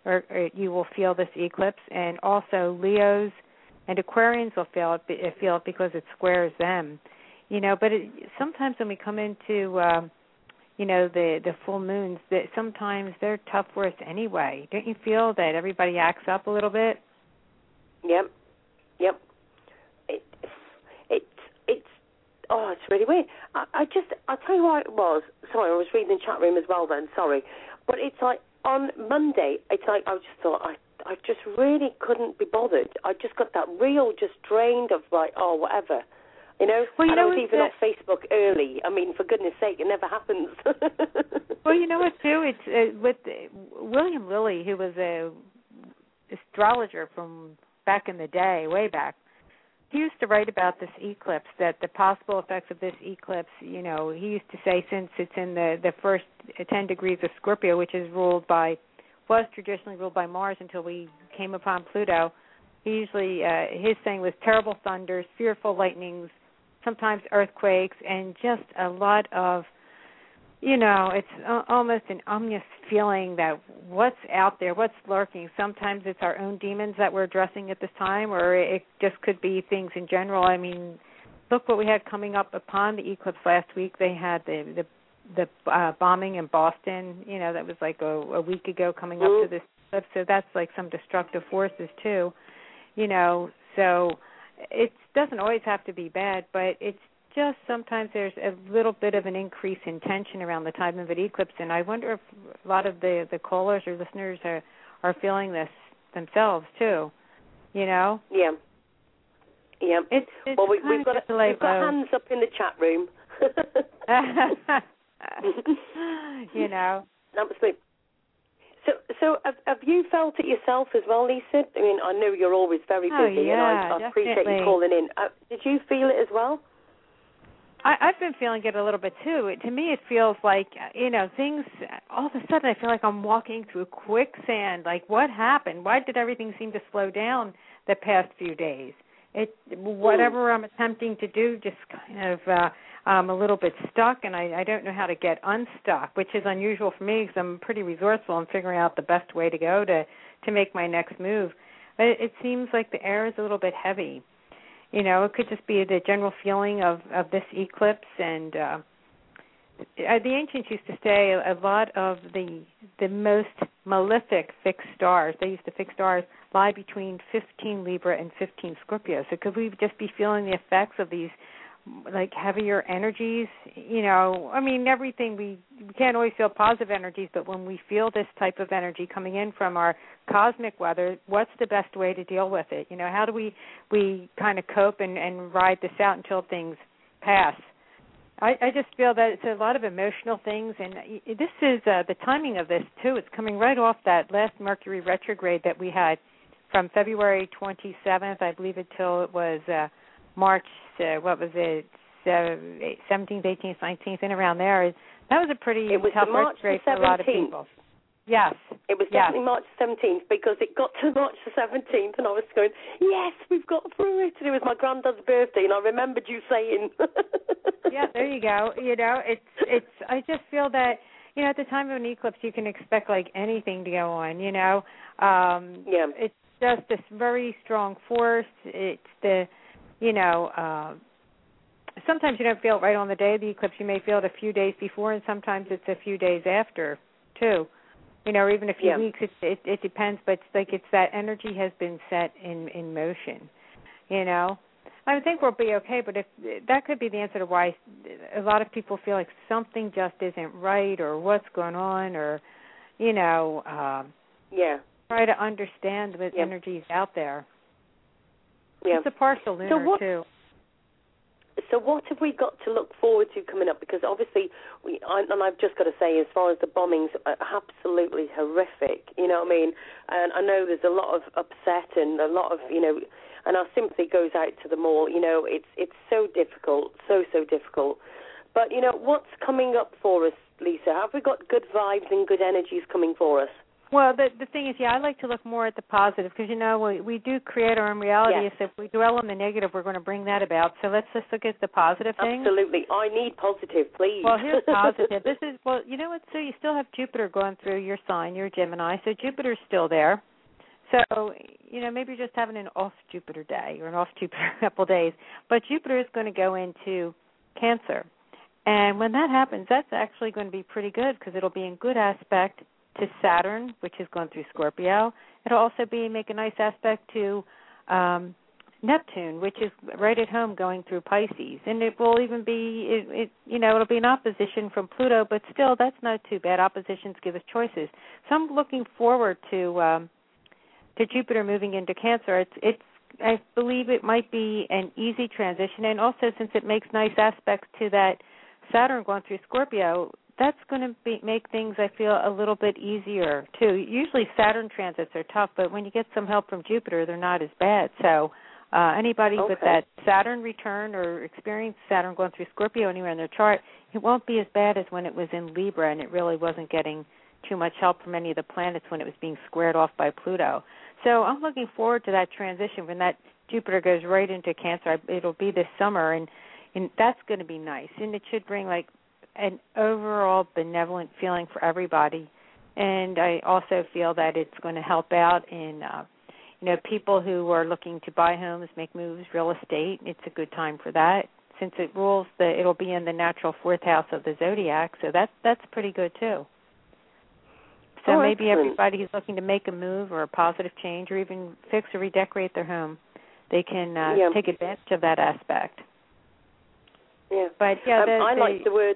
Speaker 3: or, or you will feel this eclipse. And also Leos and Aquarians will feel it feel it because it squares them. You know but it, sometimes when we come into um you know the the full moons that sometimes they're tough for us anyway. Don't you feel that everybody acts up a little bit?
Speaker 1: Yep, yep. It, it's it's oh, it's really weird. I, I just I'll tell you what it was. Sorry, I was reading the chat room as well. Then sorry, but it's like on Monday. It's like I just thought I I just really couldn't be bothered. I just got that real just drained of like oh whatever. You know,
Speaker 3: Well, you
Speaker 1: and
Speaker 3: know
Speaker 1: I was even
Speaker 3: the-
Speaker 1: off Facebook early. I mean, for goodness sake, it never happens.
Speaker 3: well you know what too it's uh, with uh, william lilly who was a astrologer from back in the day way back he used to write about this eclipse that the possible effects of this eclipse you know he used to say since it's in the the first 10 degrees of scorpio which is ruled by was traditionally ruled by mars until we came upon pluto he usually uh his saying was terrible thunders fearful lightnings sometimes earthquakes and just a lot of you know it's almost an ominous feeling that what's out there what's lurking. Sometimes it's our own demons that we're addressing at this time or it just could be things in general. I mean look what we had coming up upon the eclipse last week. They had the the the uh, bombing in boston you know that was like a, a week ago coming up to this eclipse. So that's like some destructive forces too you know. So it doesn't always have to be bad but it's just sometimes there's a little bit of an increase in tension around the time of an eclipse, and I wonder if a lot of the the callers or listeners are are feeling this themselves too. You know,
Speaker 1: yeah, yeah.
Speaker 3: it's, it's
Speaker 1: well, we,
Speaker 3: kind
Speaker 1: we've got
Speaker 3: of just a
Speaker 1: we've got hands up in the chat room.
Speaker 3: you know,
Speaker 1: Absolutely. So, so have, have you felt it yourself as well, Lisa? I mean, I know you're always very
Speaker 3: Oh,
Speaker 1: busy,
Speaker 3: yeah,
Speaker 1: and I, I appreciate you calling in. Uh, did you feel it as well?
Speaker 3: I, I've been feeling it a little bit too. It, to me, it feels like uh, you know things. All of a sudden, I feel like I'm walking through quicksand. Like, what happened? Why did everything seem to slow down the past few days? It whatever I'm attempting to do, just kind of uh, I'm a little bit stuck, and I, I don't know how to get unstuck, which is unusual for me because I'm pretty resourceful in figuring out the best way to go to to make my next move. But it, it seems like the air is a little bit heavy you know it could just be the general feeling of of this eclipse and uh, uh the ancients used to say a lot of the the most malefic fixed stars they used to fix stars lie between 15 libra and 15 scorpio so could we just be feeling the effects of these like heavier energies you know i mean everything we we can't always feel positive energies but when we feel this type of energy coming in from our cosmic weather what's the best way to deal with it you know how do we we kind of cope and and ride this out until things pass I, I just feel that it's a lot of emotional things, and this is uh, the timing of this too. It's coming right off that last Mercury retrograde that we had from February 27th, I believe, until it was uh, March. Uh, what was it? Seventeenth, eighteenth, nineteenth, and around there. That was a pretty
Speaker 1: It was
Speaker 3: tough
Speaker 1: March
Speaker 3: for a lot of people. Yes.
Speaker 1: It was
Speaker 3: Yes.
Speaker 1: definitely March 17th because it got to March the 17th and I was going, yes, we've got through it. And it was my granddad's birthday and I remembered you saying.
Speaker 3: yeah, there you go. You know, it's it's. I just feel that you know at the time of an eclipse you can expect like anything to go on. You know, um,
Speaker 1: Yeah.
Speaker 3: It's just this very strong force. It's the, you know. Uh, Sometimes you don't feel it right on the day of the eclipse. You may feel it a few days before, and sometimes it's a few days after, too. You know, or even a few
Speaker 1: Yeah.
Speaker 3: weeks. It, it it depends, but it's like it's that energy has been set in in motion. You know, I would think we'll be okay, but if that could be the answer to why a lot of people feel like something just isn't right, or what's going on, or you know, um,
Speaker 1: yeah.
Speaker 3: try to understand what
Speaker 1: Yeah.
Speaker 3: energies out there.
Speaker 1: Yeah.
Speaker 3: It's a partial lunar
Speaker 1: So what-
Speaker 3: too.
Speaker 1: So what have we got to look forward to coming up? Because obviously, we I, and I've just got to say, as far as the bombings, are absolutely horrific. You know what I mean? And I know there's a lot of upset and a lot of you know, and our sympathy goes out to them all. You know, it's it's so difficult, so so difficult. But you know, what's coming up for us, Lisa? Have we got good vibes and good energies coming for us?
Speaker 3: Well, the the thing is, yeah, I like to look more at the positive because you know we we do create our own reality.
Speaker 1: Yes.
Speaker 3: So if we dwell on the negative, we're going to bring that about. So let's just look at the positive things.
Speaker 1: Absolutely. I need positive, please.
Speaker 3: Well, here's positive. This is well, you know what? So you still have Jupiter going through your sign. You're Gemini, so Jupiter's still there. So you know maybe you're just having an off Jupiter day or an off Jupiter couple days, but Jupiter is going to go into Cancer, and when that happens, that's actually going to be pretty good because it'll be in good aspect to Saturn, which is going through Scorpio. It'll also be make a nice aspect to um Neptune, which is right at home going through Pisces, and it will even be it, it you know it'll be an opposition from Pluto, but still that's not too bad. Oppositions give us choices. So I'm looking forward to um to Jupiter moving into Cancer. It's it's I believe it might be an easy transition, and also since it makes nice aspects to that Saturn going through Scorpio, that's going to be, make things I feel a little bit easier too. Usually Saturn transits are tough, but when you get some help from Jupiter, they're not as bad. So uh, anybody with that Saturn return or experience Saturn going through Scorpio anywhere in their chart, it won't be as bad as when it was in Libra and it really wasn't getting too much help from any of the planets when it was being squared off by Pluto. So I'm looking forward to that transition when that Jupiter goes right into Cancer. It'll be this summer, and and that's going to be nice, and it should bring like an overall benevolent feeling for everybody. And I also feel that it's going to help out in uh, you know people who are looking to buy homes, make moves, real estate. It's a good time for that since it rules the it'll be in the natural fourth house of the zodiac, so that's that's pretty good too. So
Speaker 1: Oh,
Speaker 3: maybe
Speaker 1: excellent.
Speaker 3: everybody who's looking to make a move or a positive change or even fix or redecorate their home, they can uh,
Speaker 1: Yeah.
Speaker 3: take advantage of that aspect.
Speaker 1: Yeah.
Speaker 3: But yeah,
Speaker 1: um,
Speaker 3: the,
Speaker 1: I
Speaker 3: the,
Speaker 1: like the word.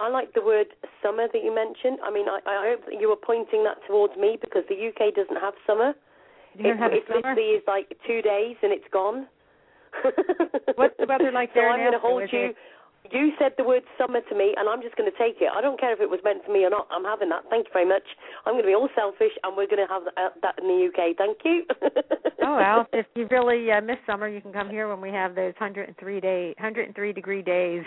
Speaker 1: I like the word summer that you mentioned. I mean, I, I hope that you were pointing that towards me because the UK doesn't have summer.
Speaker 3: you don't
Speaker 1: it
Speaker 3: have
Speaker 1: it
Speaker 3: summer?
Speaker 1: literally is like two days and it's gone.
Speaker 3: What's the weather like
Speaker 1: so
Speaker 3: there
Speaker 1: I'm going to hold you.
Speaker 3: it-
Speaker 1: You said the word summer to me, and I'm just going to take it. I don't care if it was meant for me or not. I'm having that. Thank you very much. I'm going to be all selfish, and we're going to have that in the UK. Thank you.
Speaker 3: Oh well, if you really uh, miss summer, you can come here when we have those 103 day, 103 degree days.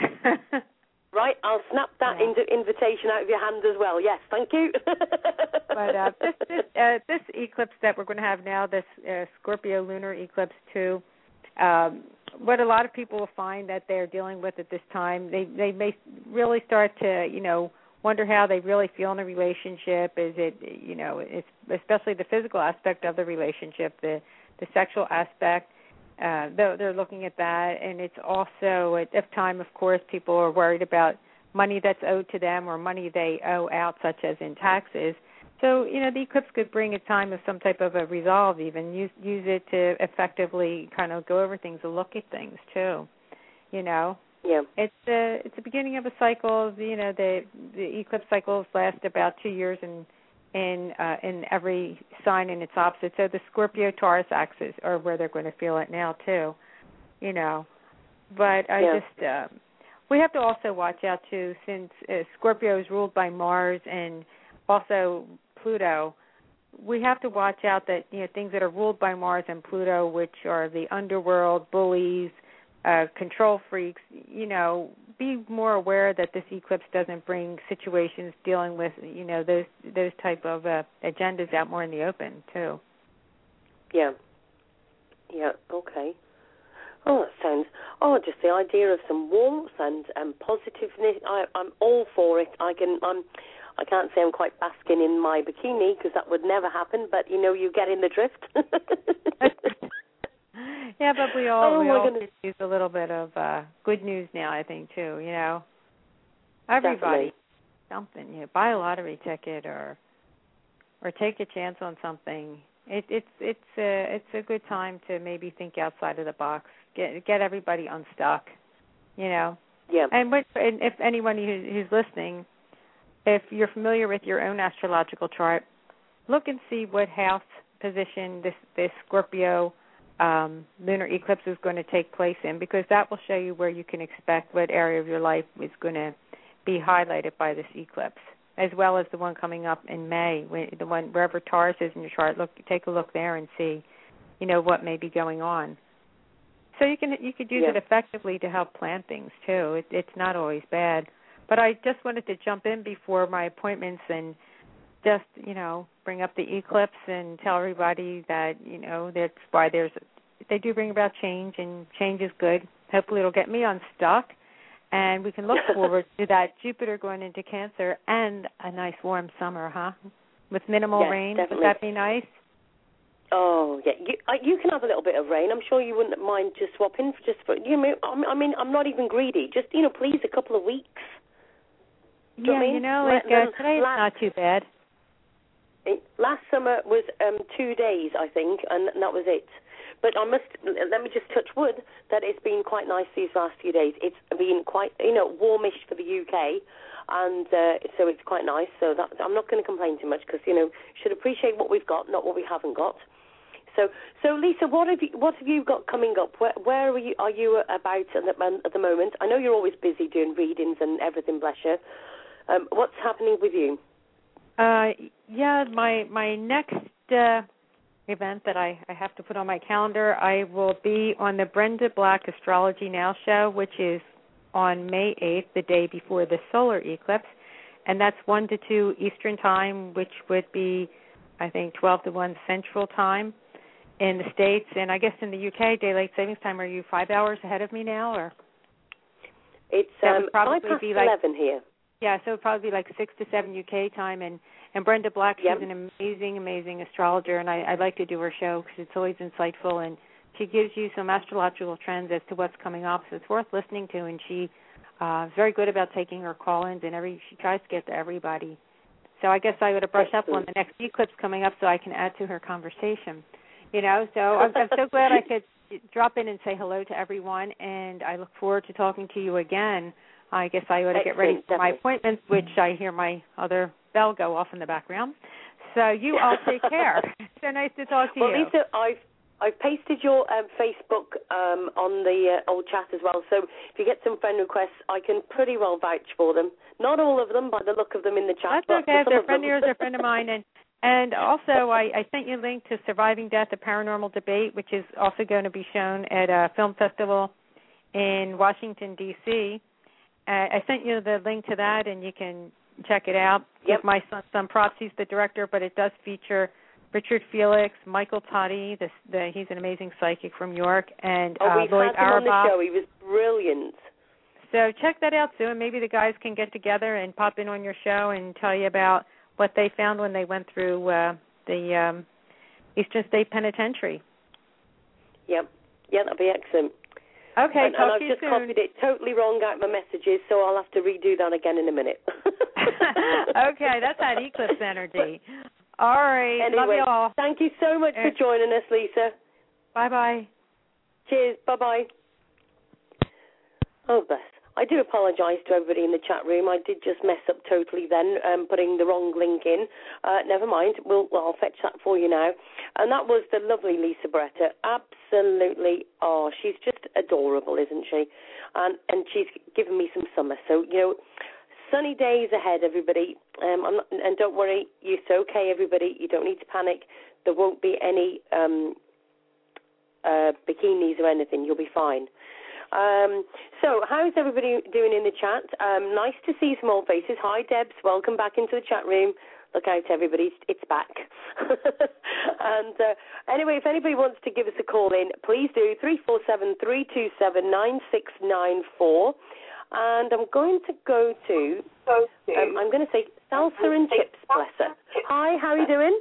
Speaker 1: Right, I'll snap that
Speaker 3: Yeah.
Speaker 1: inv- invitation out of your hand as well. Yes, thank you.
Speaker 3: but uh, this this, uh, this eclipse that we're going to have now, this uh, Scorpio lunar eclipse too, um, what a lot of people will find that they're dealing with at this time, they they may really start to you know wonder how they really feel in a relationship. Is it you know it's especially the physical aspect of the relationship, the the sexual aspect. Uh, they're, they're looking at that, and it's also at a time, of course, people are worried about money that's owed to them or money they owe out, such as in taxes. So, you know, the eclipse could bring a time of some type of a resolve, even use use it to effectively kind of go over things and look at things too. You know,
Speaker 1: yeah.
Speaker 3: it's the it's the beginning of a cycle. You know, the the eclipse cycles last about two years in in uh, in every sign in its opposite. So the Scorpio Taurus axis are where they're going to feel it now too. You know, but I
Speaker 1: Yeah.
Speaker 3: just um, we have to also watch out too, since uh, Scorpio is ruled by Mars and also Pluto. We have to watch out that you know things that are ruled by Mars and Pluto, which are the underworld, bullies, uh, control freaks. You know, be more aware that this eclipse doesn't bring situations dealing with you know those those type of uh, agendas out more in the open too.
Speaker 1: Yeah. Yeah. Okay. Oh, that sounds. Oh, just the idea of some warmth and and positiveness. I, I'm all for it. I can. I'm. I can't say I'm quite basking in my bikini because that would never happen. But you know, you get in the drift.
Speaker 3: yeah, but we all
Speaker 1: Oh,
Speaker 3: we all could use a little bit of uh good news now. I think too. You know, everybody
Speaker 1: Definitely.
Speaker 3: something. You know, buy a lottery ticket or or take a chance on something. It, it's it's a it's a good time to maybe think outside of the box. Get get everybody unstuck. You know,
Speaker 1: Yeah.
Speaker 3: and what and if anyone who, who's listening, if you're familiar with your own astrological chart, look and see what house position this this Scorpio um, lunar eclipse is going to take place in, because that will show you where you can expect what area of your life is going to be highlighted by this eclipse, as well as the one coming up in May, when, the one wherever Taurus is in your chart. Look, take a look there and see, you know, what may be going on. So you can you could use
Speaker 1: Yeah.
Speaker 3: it effectively to help plan things too. It, it's not always bad. But I just wanted to jump in before my appointments and just you know bring up the eclipse and tell everybody that you know that's why there's they do bring about change and change is good. Hopefully it'll get me unstuck and we can look forward to that Jupiter going into Cancer and a nice warm summer, huh? With minimal
Speaker 1: Yes,
Speaker 3: rain.
Speaker 1: definitely.
Speaker 3: Would that be nice?
Speaker 1: Oh yeah, you, uh, you can have a little bit of rain. I'm sure you wouldn't mind just swapping for just for you know. I'm- mean, I'm not even greedy. Just you know, please, a couple of weeks. Do you know
Speaker 3: yeah,
Speaker 1: I mean?
Speaker 3: you know, like uh,
Speaker 1: them
Speaker 3: today it's
Speaker 1: last-
Speaker 3: not too bad.
Speaker 1: Last summer was um two days, I think, and that was it. But I must let me just touch wood that it's been quite nice these last few days. It's been quite you know warmish for the UK, and uh, so it's quite nice. So that I'm not going to complain too much because you know should appreciate what we've got, not what we haven't got. So so Lisa, what have you what have you got coming up? Where where are you are you about at the, at the moment? I know you're always busy doing readings and everything, bless you. Um, what's happening with you?
Speaker 3: Uh, yeah, my my next uh, event that I, I have to put on my calendar, I will be on the Brenda Black Astrology Now show, which is on May 8th, the day before the solar eclipse, and that's one to two Eastern time, which would be, I think, 12 to one Central time in the states, and I guess in the UK, daylight savings time. Are you five hours ahead of me now, or?
Speaker 1: It's um,
Speaker 3: probably be like-
Speaker 1: eleven here.
Speaker 3: Yeah, so it'd probably be like six to seven UK time, and and Brenda Black, she's
Speaker 1: Yep.
Speaker 3: an amazing, amazing astrologer, and I I like to do her show because it's always insightful, and she gives you some astrological trends as to what's coming up, so it's worth listening to, and she uh is very good about taking her call-ins, and every she tries to get to everybody. So I guess I would have brushed up on the next eclipse coming up, so I can add to her conversation. You know, so I'm, I'm so glad I could drop in and say hello to everyone, and I look forward to talking to you again. I guess I ought to get ready for my appointments, which I hear my other bell go off in the background. So you all take care. so nice to talk to
Speaker 1: well,
Speaker 3: you.
Speaker 1: Lisa, I've I've pasted your um, Facebook um, on the uh, old chat as well. So if you get some friend requests, I can pretty well vouch for them. Not all of them, by the look of them in the chat.
Speaker 3: That's
Speaker 1: but
Speaker 3: okay. If they're a friend of yours, they're a friend of mine, and and also I, I sent you a link to Surviving Death: A Paranormal Debate, which is also going to be shown at a film festival in Washington D.C. Uh, I sent you the link to that, and you can check it out.
Speaker 1: Yep.
Speaker 3: Give my son some props. He's the director, but it does feature Richard Felix, Michael Toddy. The, the, he's an amazing psychic from York, and
Speaker 1: oh,
Speaker 3: uh,
Speaker 1: we've
Speaker 3: Lloyd
Speaker 1: had him on the show. He was brilliant.
Speaker 3: So check that out soon. Maybe the guys can get together and pop in on your show and tell you about what they found when they went through uh, the um, Eastern State Penitentiary.
Speaker 1: Yep. Yeah, that'd be excellent.
Speaker 3: Okay,
Speaker 1: and, and I've just
Speaker 3: soon.
Speaker 1: copied it totally wrong out my messages, so I'll have to redo that again in a minute.
Speaker 3: okay, that's that eclipse energy. All right, love
Speaker 1: Anyway,
Speaker 3: you all.
Speaker 1: thank you so much for joining us, Lisa.
Speaker 3: Bye bye.
Speaker 1: Cheers. Bye bye. Oh, bless. I do apologise to everybody in the chat room. I did just mess up totally then, um, putting the wrong link in. Uh, never mind. We'll, well, I'll fetch that for you now. And that was the lovely Lisa Barretta. Absolutely. Oh, she's just adorable, isn't she? And and she's given me some summer. So you know, sunny days ahead, everybody. Um, not, and don't worry, it's okay, everybody. You don't need to panic. There won't be any um, uh, bikinis or anything. You'll be fine. Um, so, how's everybody doing in the chat? Um, nice to see some old faces. Hi, Debs. Welcome back into the chat room. Look out, everybody. It's back. and uh, anyway, if anybody wants to give us a call in, please do 347 327 9694. And I'm going to go to, um, I'm going to say salsa and chips, bless her. Hi, how are you doing?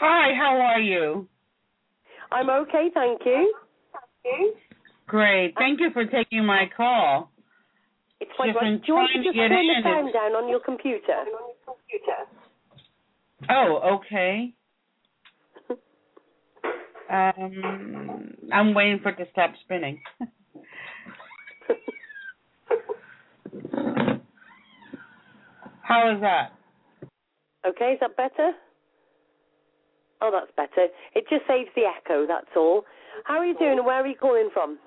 Speaker 4: Hi, how are you?
Speaker 1: I'm okay, thank you.
Speaker 4: Great. Thank you for taking my call.
Speaker 1: It's
Speaker 4: Just
Speaker 1: right. Do you want to just turn the sound down on your computer?
Speaker 4: Oh, okay. Um, I'm waiting for it to stop spinning. How is that?
Speaker 1: Okay, is that better? Oh, that's better. It just saves the echo, that's all. How are you doing where are you calling from?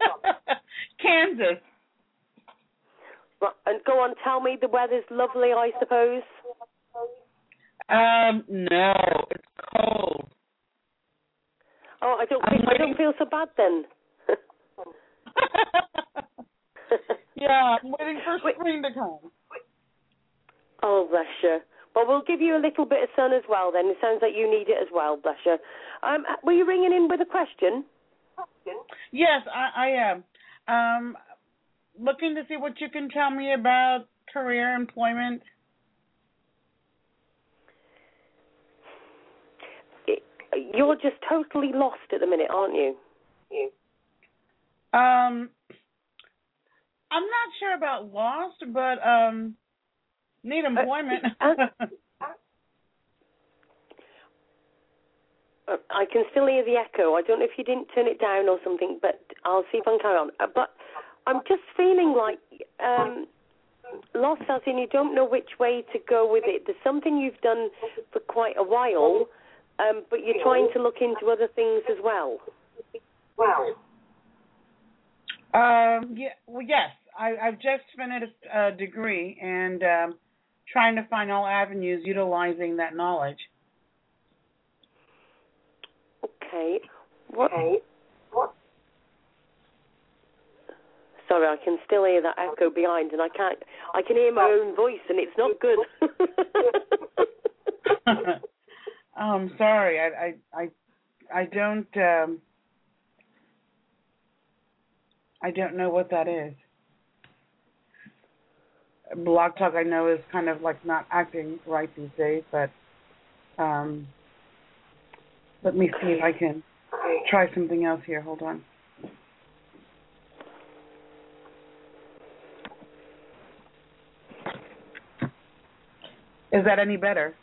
Speaker 4: Kansas.
Speaker 1: Right, And go on, tell me the weather's lovely, I suppose.
Speaker 4: Um, no, it's cold.
Speaker 1: Oh, I don't feel, I don't feel so bad then.
Speaker 4: yeah, I'm waiting for spring to come.
Speaker 1: Oh, bless you. Well, we'll give you a little bit of sun as well then. It sounds like you need it as well, bless you. Um, were you ringing in with a question?
Speaker 4: Yes, I, I am. Um, looking to see what you can tell me about career employment.
Speaker 1: You're just totally lost at the minute, aren't you?
Speaker 4: Um, I'm not sure about lost, but um, need employment.
Speaker 1: Uh, I can still hear the echo. I don't know if you didn't turn it down or something, but I'll see if I can carry on. Uh, but I'm just feeling like um, lost, as in you don't know which way to go with it. There's something you've done for quite a while, um, but you're trying to look into other things as well. Wow.
Speaker 4: Um, yeah, well, yes, I, I've just finished a degree and um, trying to find all avenues utilizing that knowledge.
Speaker 1: Okay. What? What? Sorry, I can still hear that echo behind, and I can't. I can hear my own voice, and it's not good.
Speaker 4: oh, I'm sorry, I, I, I, I don't, um, I don't know what that is. Blog Talk, I know, is kind of like not acting right these days, but um, let me see if I can try something else here. Hold on. Is that any better?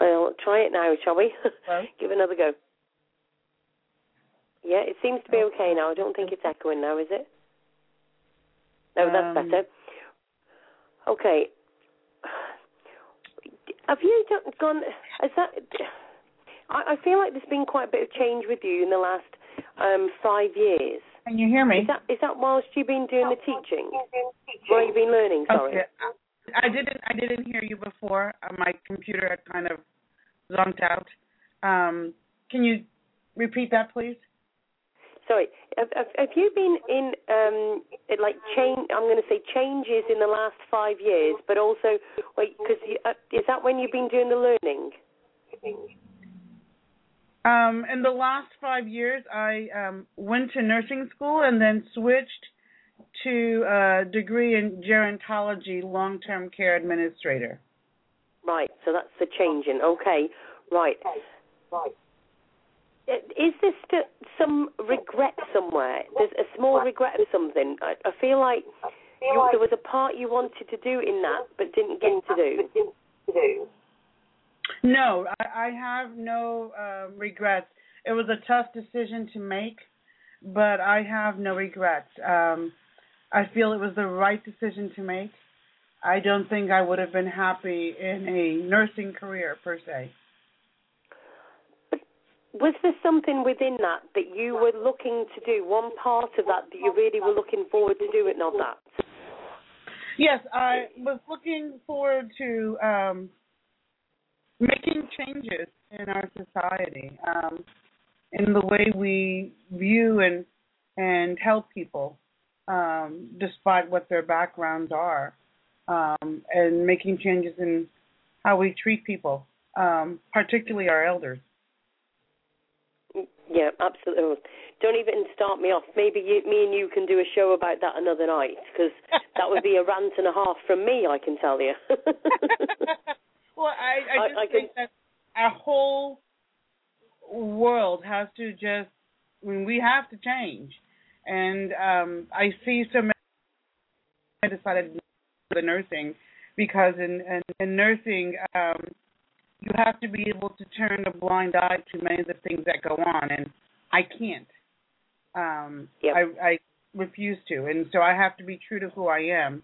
Speaker 1: well, try it now, shall we? Give it another go. Yeah, it seems to be okay now. I don't think it's echoing now, is it? No, that's
Speaker 4: Um,
Speaker 1: better. Okay. Have you gone? Is that? I, I feel like there's been quite a bit of change with you in the last um, five years.
Speaker 4: Can you hear me?
Speaker 1: Is that is that whilst you've been doing the teaching? While you've been learning, sorry.
Speaker 4: Okay. I I didn't I didn't hear you before. Uh, my computer had kind of zonked out. Um, can you repeat that, please?
Speaker 1: Sorry, have, have, have you been in um, it like change? I'm going to say changes in the last five years, but also wait, because uh, is that when you've been doing the learning?
Speaker 4: Um, in the last five years, I um, went to nursing school and then switched to a degree in gerontology, long-term care administrator.
Speaker 1: Right, so that's the changing. Okay, right. Right. Is there st- some regret somewhere? There's a small regret of something. I, I feel like you, there was a part you wanted to do in that, but didn't get to do.
Speaker 4: No, I, I have no um, regrets. It was a tough decision to make, but I have no regrets. Um, I feel it was the right decision to make. I don't think I would have been happy in a nursing career per se.
Speaker 1: Was there something within that that you were looking to do? One part of that that you really were looking forward to doing of that?
Speaker 4: Yes, I was looking forward to um, making changes in our society, um, in the way we view and and help people um, despite what their backgrounds are, um, and making changes in how we treat people, um, particularly our elders.
Speaker 1: Yeah, absolutely. Don't even start me off. Maybe you, me and you can do a show about that another night because that would be a rant and a half from me. I can tell you.
Speaker 4: well, I, I just
Speaker 1: I- I
Speaker 4: think that our whole world has to just. I mean, we have to change, and um, I see so many. I decided to do the nursing because in in, in nursing, um, you have to be able to turn a blind eye to many of the things that go on, and I can't. Um,
Speaker 1: Yep.
Speaker 4: I, I refuse to, and so I have to be true to who I am.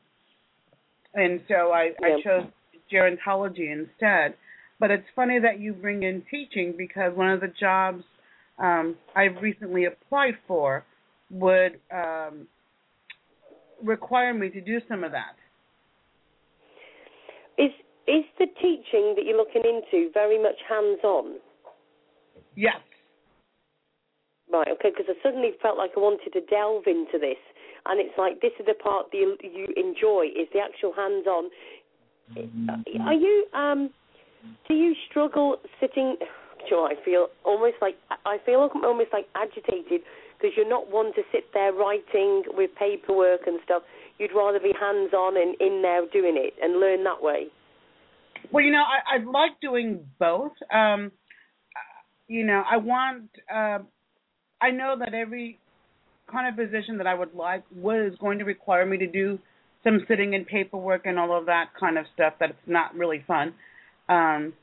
Speaker 4: And so I, I chose gerontology instead. But it's funny that you bring in teaching because one of the jobs um, I've recently applied for would um, require me to do some of that.
Speaker 1: is is the teaching that you're looking into very much hands on?
Speaker 4: Yes.
Speaker 1: Right. Okay. Because I suddenly felt like I wanted to delve into this, and it's like this is the part that you, you enjoy is the actual hands on. Are you um? Do you struggle sitting? Do you know I feel almost like I feel almost like agitated because you're not one to sit there writing with paperwork and stuff. You'd rather be hands on and in there doing it and learn that way.
Speaker 4: Well, you know, I, I like doing both. Um, you know, I want. Uh, I know that every kind of position that I would like was going to require me to do some sitting in paperwork and all of that kind of stuff. That's not really fun. Um,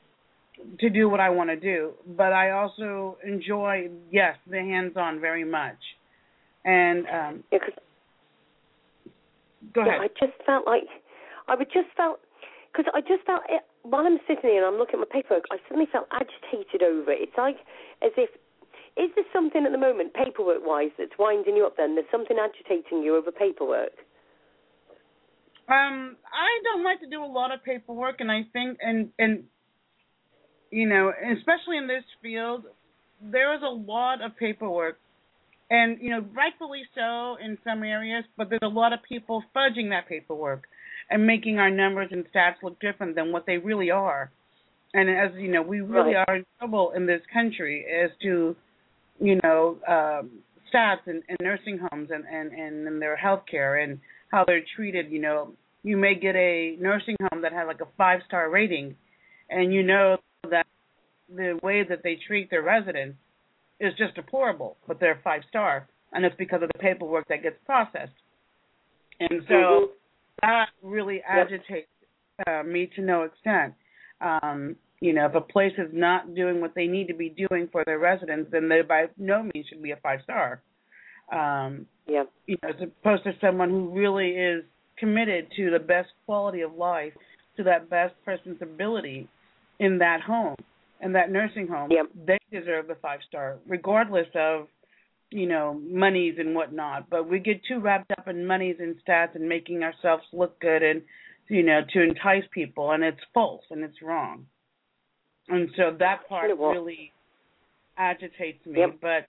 Speaker 4: to do what I want to do, but I also enjoy, yes, the hands-on very much. And um,
Speaker 1: Yeah,
Speaker 4: go
Speaker 1: Yeah,
Speaker 4: ahead.
Speaker 1: I just felt like I would just felt because I just felt it, while I'm sitting here and I'm looking at my paperwork, I suddenly felt agitated over it. It's like as if is there something at the moment paperwork wise that's winding you up? Then there's something agitating you over paperwork.
Speaker 4: Um, I don't like to do a lot of paperwork, and I think, and and you know, especially in this field, there is a lot of paperwork, and you know, rightfully so in some areas, but there's a lot of people fudging that paperwork and making our numbers and stats look different than what they really are. And as you know, we really
Speaker 1: Right.
Speaker 4: are in trouble in this country as to, you know, um, stats and, and nursing homes and, and, and, and their health care and how they're treated. You know, you may get a nursing home that has like a five star rating, and you know that the way that they treat their residents is just deplorable, but they're five star, and it's because of the paperwork that gets processed. And so
Speaker 1: Mhm.
Speaker 4: That really agitates uh, me to no extent. Um, you know, if a place is not doing what they need to be doing for their residents, then they by no means should be a five star. Um,
Speaker 1: Yeah.
Speaker 4: you know, as opposed to someone who really is committed to the best quality of life, to that best person's ability in that home, in that nursing home,
Speaker 1: Yep.
Speaker 4: they deserve the five star, regardless of, you know, monies and whatnot. But we get too wrapped up in monies and stats and making ourselves look good and, you know, to entice people, and it's false and it's wrong. And so that part
Speaker 1: You know what?
Speaker 4: really agitates me.
Speaker 1: Yep.
Speaker 4: But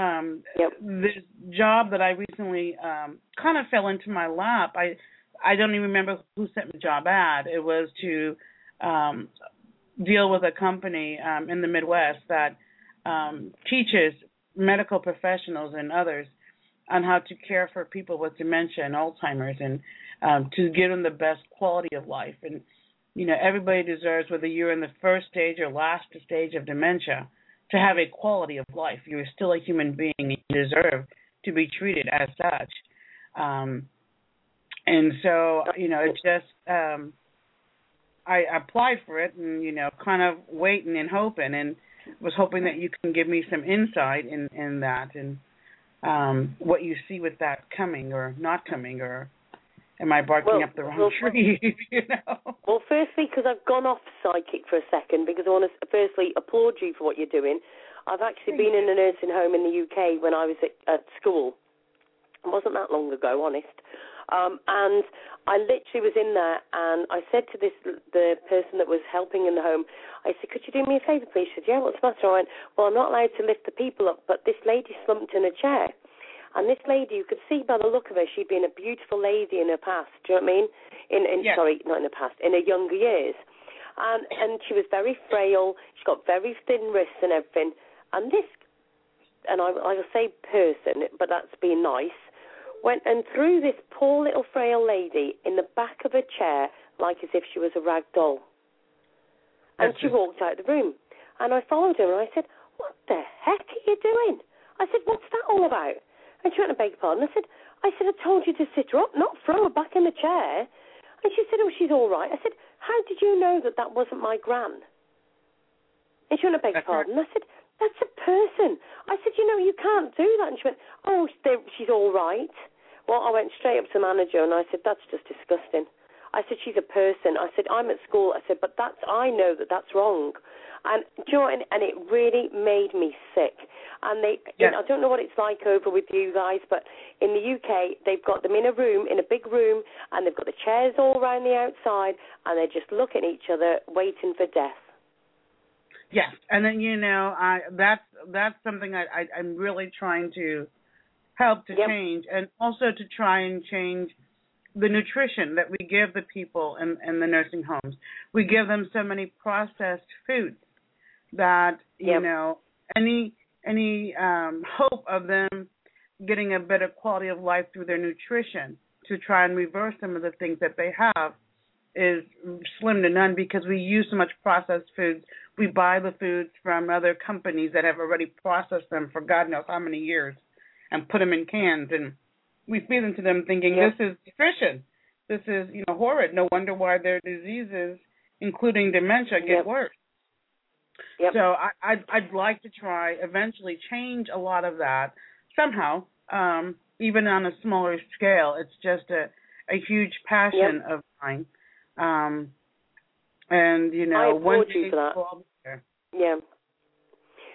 Speaker 4: um
Speaker 1: Yep.
Speaker 4: this job that I recently um kind of fell into my lap. I I don't even remember who sent the job ad. It was to um deal with a company um in the Midwest that um teaches medical professionals and others on how to care for people with dementia and Alzheimer's and um to give them the best quality of life and you know everybody deserves whether you're in the first stage or last stage of dementia to have a quality of life. You're still a human being. You deserve to be treated as such. Um, and so, you know, it just um, I applied for it, and you know, kind of waiting and hoping, and was hoping that you can give me some insight in in that and um, what you see with that coming or not coming, or am I barking
Speaker 1: Well,
Speaker 4: up the wrong
Speaker 1: well,
Speaker 4: tree? you know.
Speaker 1: Well, firstly, because I've gone off psychic for a second, because I want to firstly applaud you for what you're doing. I've actually been in a nursing home in the UK when I was at, at school. It wasn't that long ago, honest. Um, and I literally was in there, and I said to this the person that was helping in the home, I said, "Could you do me a favour, please?" She said, "Yeah, what's the matter?" I went, "Well, I'm not allowed to lift the people up, but this lady slumped in a chair." And this lady, you could see by the look of her, she'd been a beautiful lady in her past. Do you know what I mean? In, in
Speaker 4: Yes.
Speaker 1: sorry, not in her past, in her younger years. And and she was very frail. She got very thin wrists and everything. And this, and I, I will say person, but that's being nice, went and threw this poor little frail lady in the back of a chair like as if she was a rag doll. And she walked out of the room. And I followed her and I said, What the heck are you doing? I said, What's that all about? And she went, I beg your pardon. I said, I said, I told you to sit her up, not throw her back in the chair. And she said, Oh, she's all right. I said, How did you know that that wasn't my gran? And she went, I beg your pardon. I said, That's a person. I said, You know, you can't do that. And she went, Oh, she's all right. Well, I went straight up to the manager and I said, That's just disgusting. I said, She's a person. I said, I'm at school. I said, But that's, I know that that's wrong. And do you know? And, and it really made me sick. And they, you know, I don't know what it's like over with you guys, but in the UK, they've got them in a room, in a big room, and they've got the chairs all around the outside, and they just look at each other, waiting for death.
Speaker 4: Yes, and then you know, I that's that's something I, I I'm really trying to help to
Speaker 1: Yep.
Speaker 4: change, and also to try and change the nutrition that we give the people in in the nursing homes. We give them so many processed foods that you know any any um hope of them getting a better quality of life through their nutrition to try and reverse some of the things that they have is slim to none because we use so much processed foods. We buy the foods from other companies that have already processed them for God knows how many years and put them in cans and we feed them to them thinking
Speaker 1: Yep.
Speaker 4: this is nutrition. This is, you know, horrid. No wonder why their diseases, including dementia, get
Speaker 1: Yep.
Speaker 4: worse.
Speaker 1: Yep.
Speaker 4: So I, I'd I'd like to try eventually change a lot of that somehow, um, even on a smaller scale. It's just a a huge passion of mine. Um, and you know,
Speaker 1: I applaud you for that.
Speaker 4: we'll all be there.
Speaker 1: Yeah.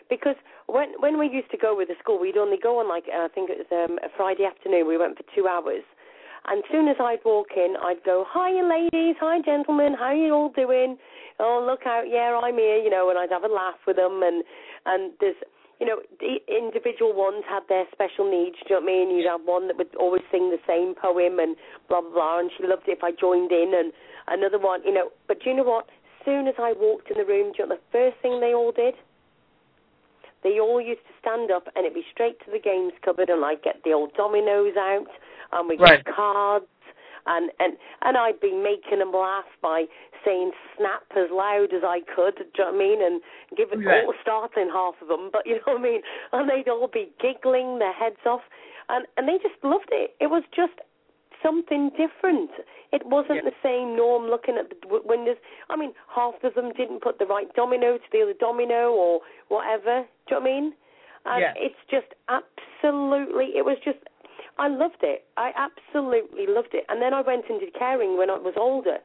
Speaker 1: Because when when we used to go with the school, we'd only go on like I think it was um, a Friday afternoon. We went for two hours, and as soon as I'd walk in, I'd go, "Hi, ladies. Hi, gentlemen. How are you all doing? Oh, look out! Yeah, I'm here." You know, and I'd have a laugh with them, and and there's you know, the individual ones had their special needs. Do you know what I mean? And you'd have one that would always sing the same poem and blah blah blah, and she loved it if I joined in, and another one, you know. But do you know what? Soon as I walked in the room, do you know what the first thing they all did? They all used to stand up and it'd be straight to the games cupboard and I'd get the old dominoes out and we'd
Speaker 4: Right.
Speaker 1: get cards and, and and I'd be making them laugh by saying snap as loud as I could, do you know what I mean? And give
Speaker 4: Right.
Speaker 1: all startling half of them, but you know what I mean? And they'd all be giggling their heads off and and they just loved it. It was just something different. It wasn't
Speaker 4: Yeah.
Speaker 1: the same norm looking at the windows. I mean, half of them didn't put the right domino to the other domino or whatever. Do you know what I mean? And
Speaker 4: Yeah.
Speaker 1: it's just absolutely, it was just, I loved it. I absolutely loved it. And then I went into caring when I was older.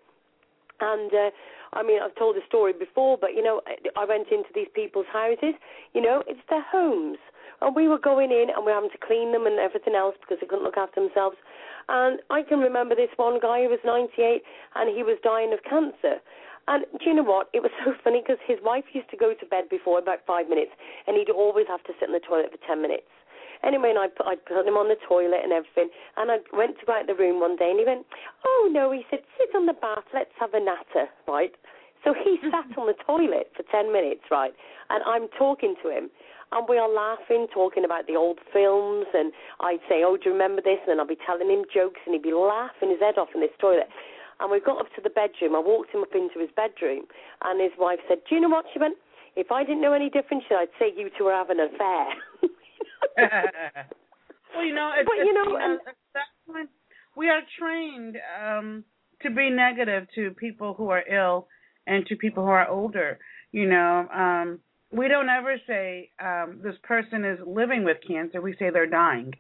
Speaker 1: And, uh, I mean, I've told the story before, but, you know, I went into these people's houses. You know, it's their homes. And we were going in and we were having to clean them and everything else because they couldn't look after themselves. And I can remember this one guy who was 98 and he was dying of cancer. And do you know what? It was so funny because his wife used to go to bed before about five minutes and he'd always have to sit in the toilet for 10 minutes. Anyway, and I put, I put him on the toilet and everything. And I went to go out the room one day and he went, Oh no, he said, sit on the bath, let's have a natter, right? So he sat on the toilet for 10 minutes, right? And I'm talking to him and we are laughing, talking about the old films, and I'd say, "Oh, do you remember this?" And then I'd be telling him jokes, and he'd be laughing his head off in this toilet. And we got up to the bedroom. I walked him up into his bedroom, and his wife said, "Do you know what?" She went, "If I didn't know any difference, I'd say you two were having an affair."
Speaker 4: well, you know, it's,
Speaker 1: But, you know, and-
Speaker 4: that's when we are trained um, to be negative to people who are ill and to people who are older. You know, um, we don't ever say um, this person is living with cancer. We say they're dying.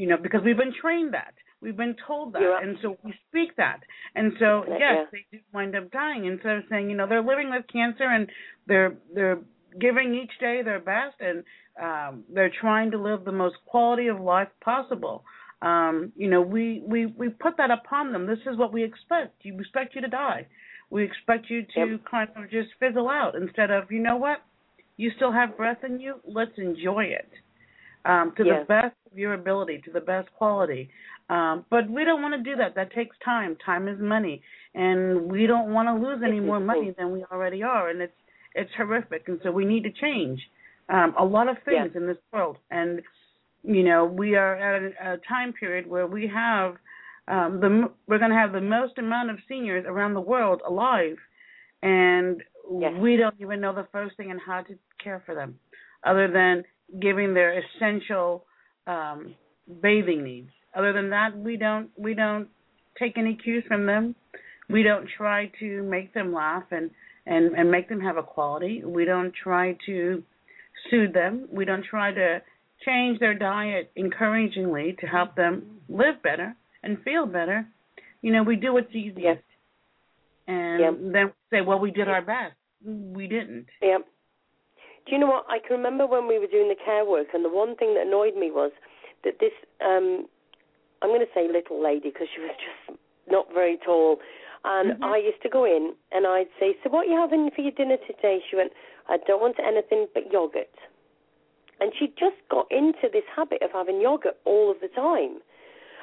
Speaker 4: You know, because we've been trained that. We've been told that,
Speaker 1: Yeah.
Speaker 4: and so we speak that. And so,
Speaker 1: Yeah.
Speaker 4: yes, they do wind up dying. Instead of saying, you know, they're living with cancer and they're they're giving each day their best and um, they're trying to live the most quality of life possible. Um, you know, we, we, we put that upon them. This is what we expect. We expect you to die. We expect you to
Speaker 1: Yep.
Speaker 4: kind of just fizzle out instead of, you know what, you still have breath in you. Let's enjoy it um, to
Speaker 1: Yeah.
Speaker 4: the best of your ability to the best quality. Um, but we don't want to do that. That takes time. Time is money, and we don't want to lose any more money than we already are, and it's it's horrific. And so we need to change um, a lot of things in this world. And you know, we are at a, a time period where we have um, the we're going to have the most amount of seniors around the world alive, and we don't even know the first thing on how to care for them, other than giving their essential um, bathing needs. Other than that, we don't we don't take any cues from them. We don't try to make them laugh and and and make them have a quality. We don't try to soothe them. We don't try to change their diet encouragingly to help them live better and feel better. You know, we do what's easiest. And then say, well, we did our best. We didn't.
Speaker 1: Yeah. Do you know what? I can remember when we were doing the care work, and the one thing that annoyed me was that this, um, I'm going to say little lady because she was just not very tall. And I used to go in and I'd say, So, what are you having for your dinner today? She went, I don't want anything but yogurt. And she just got into this habit of having yogurt all of the time.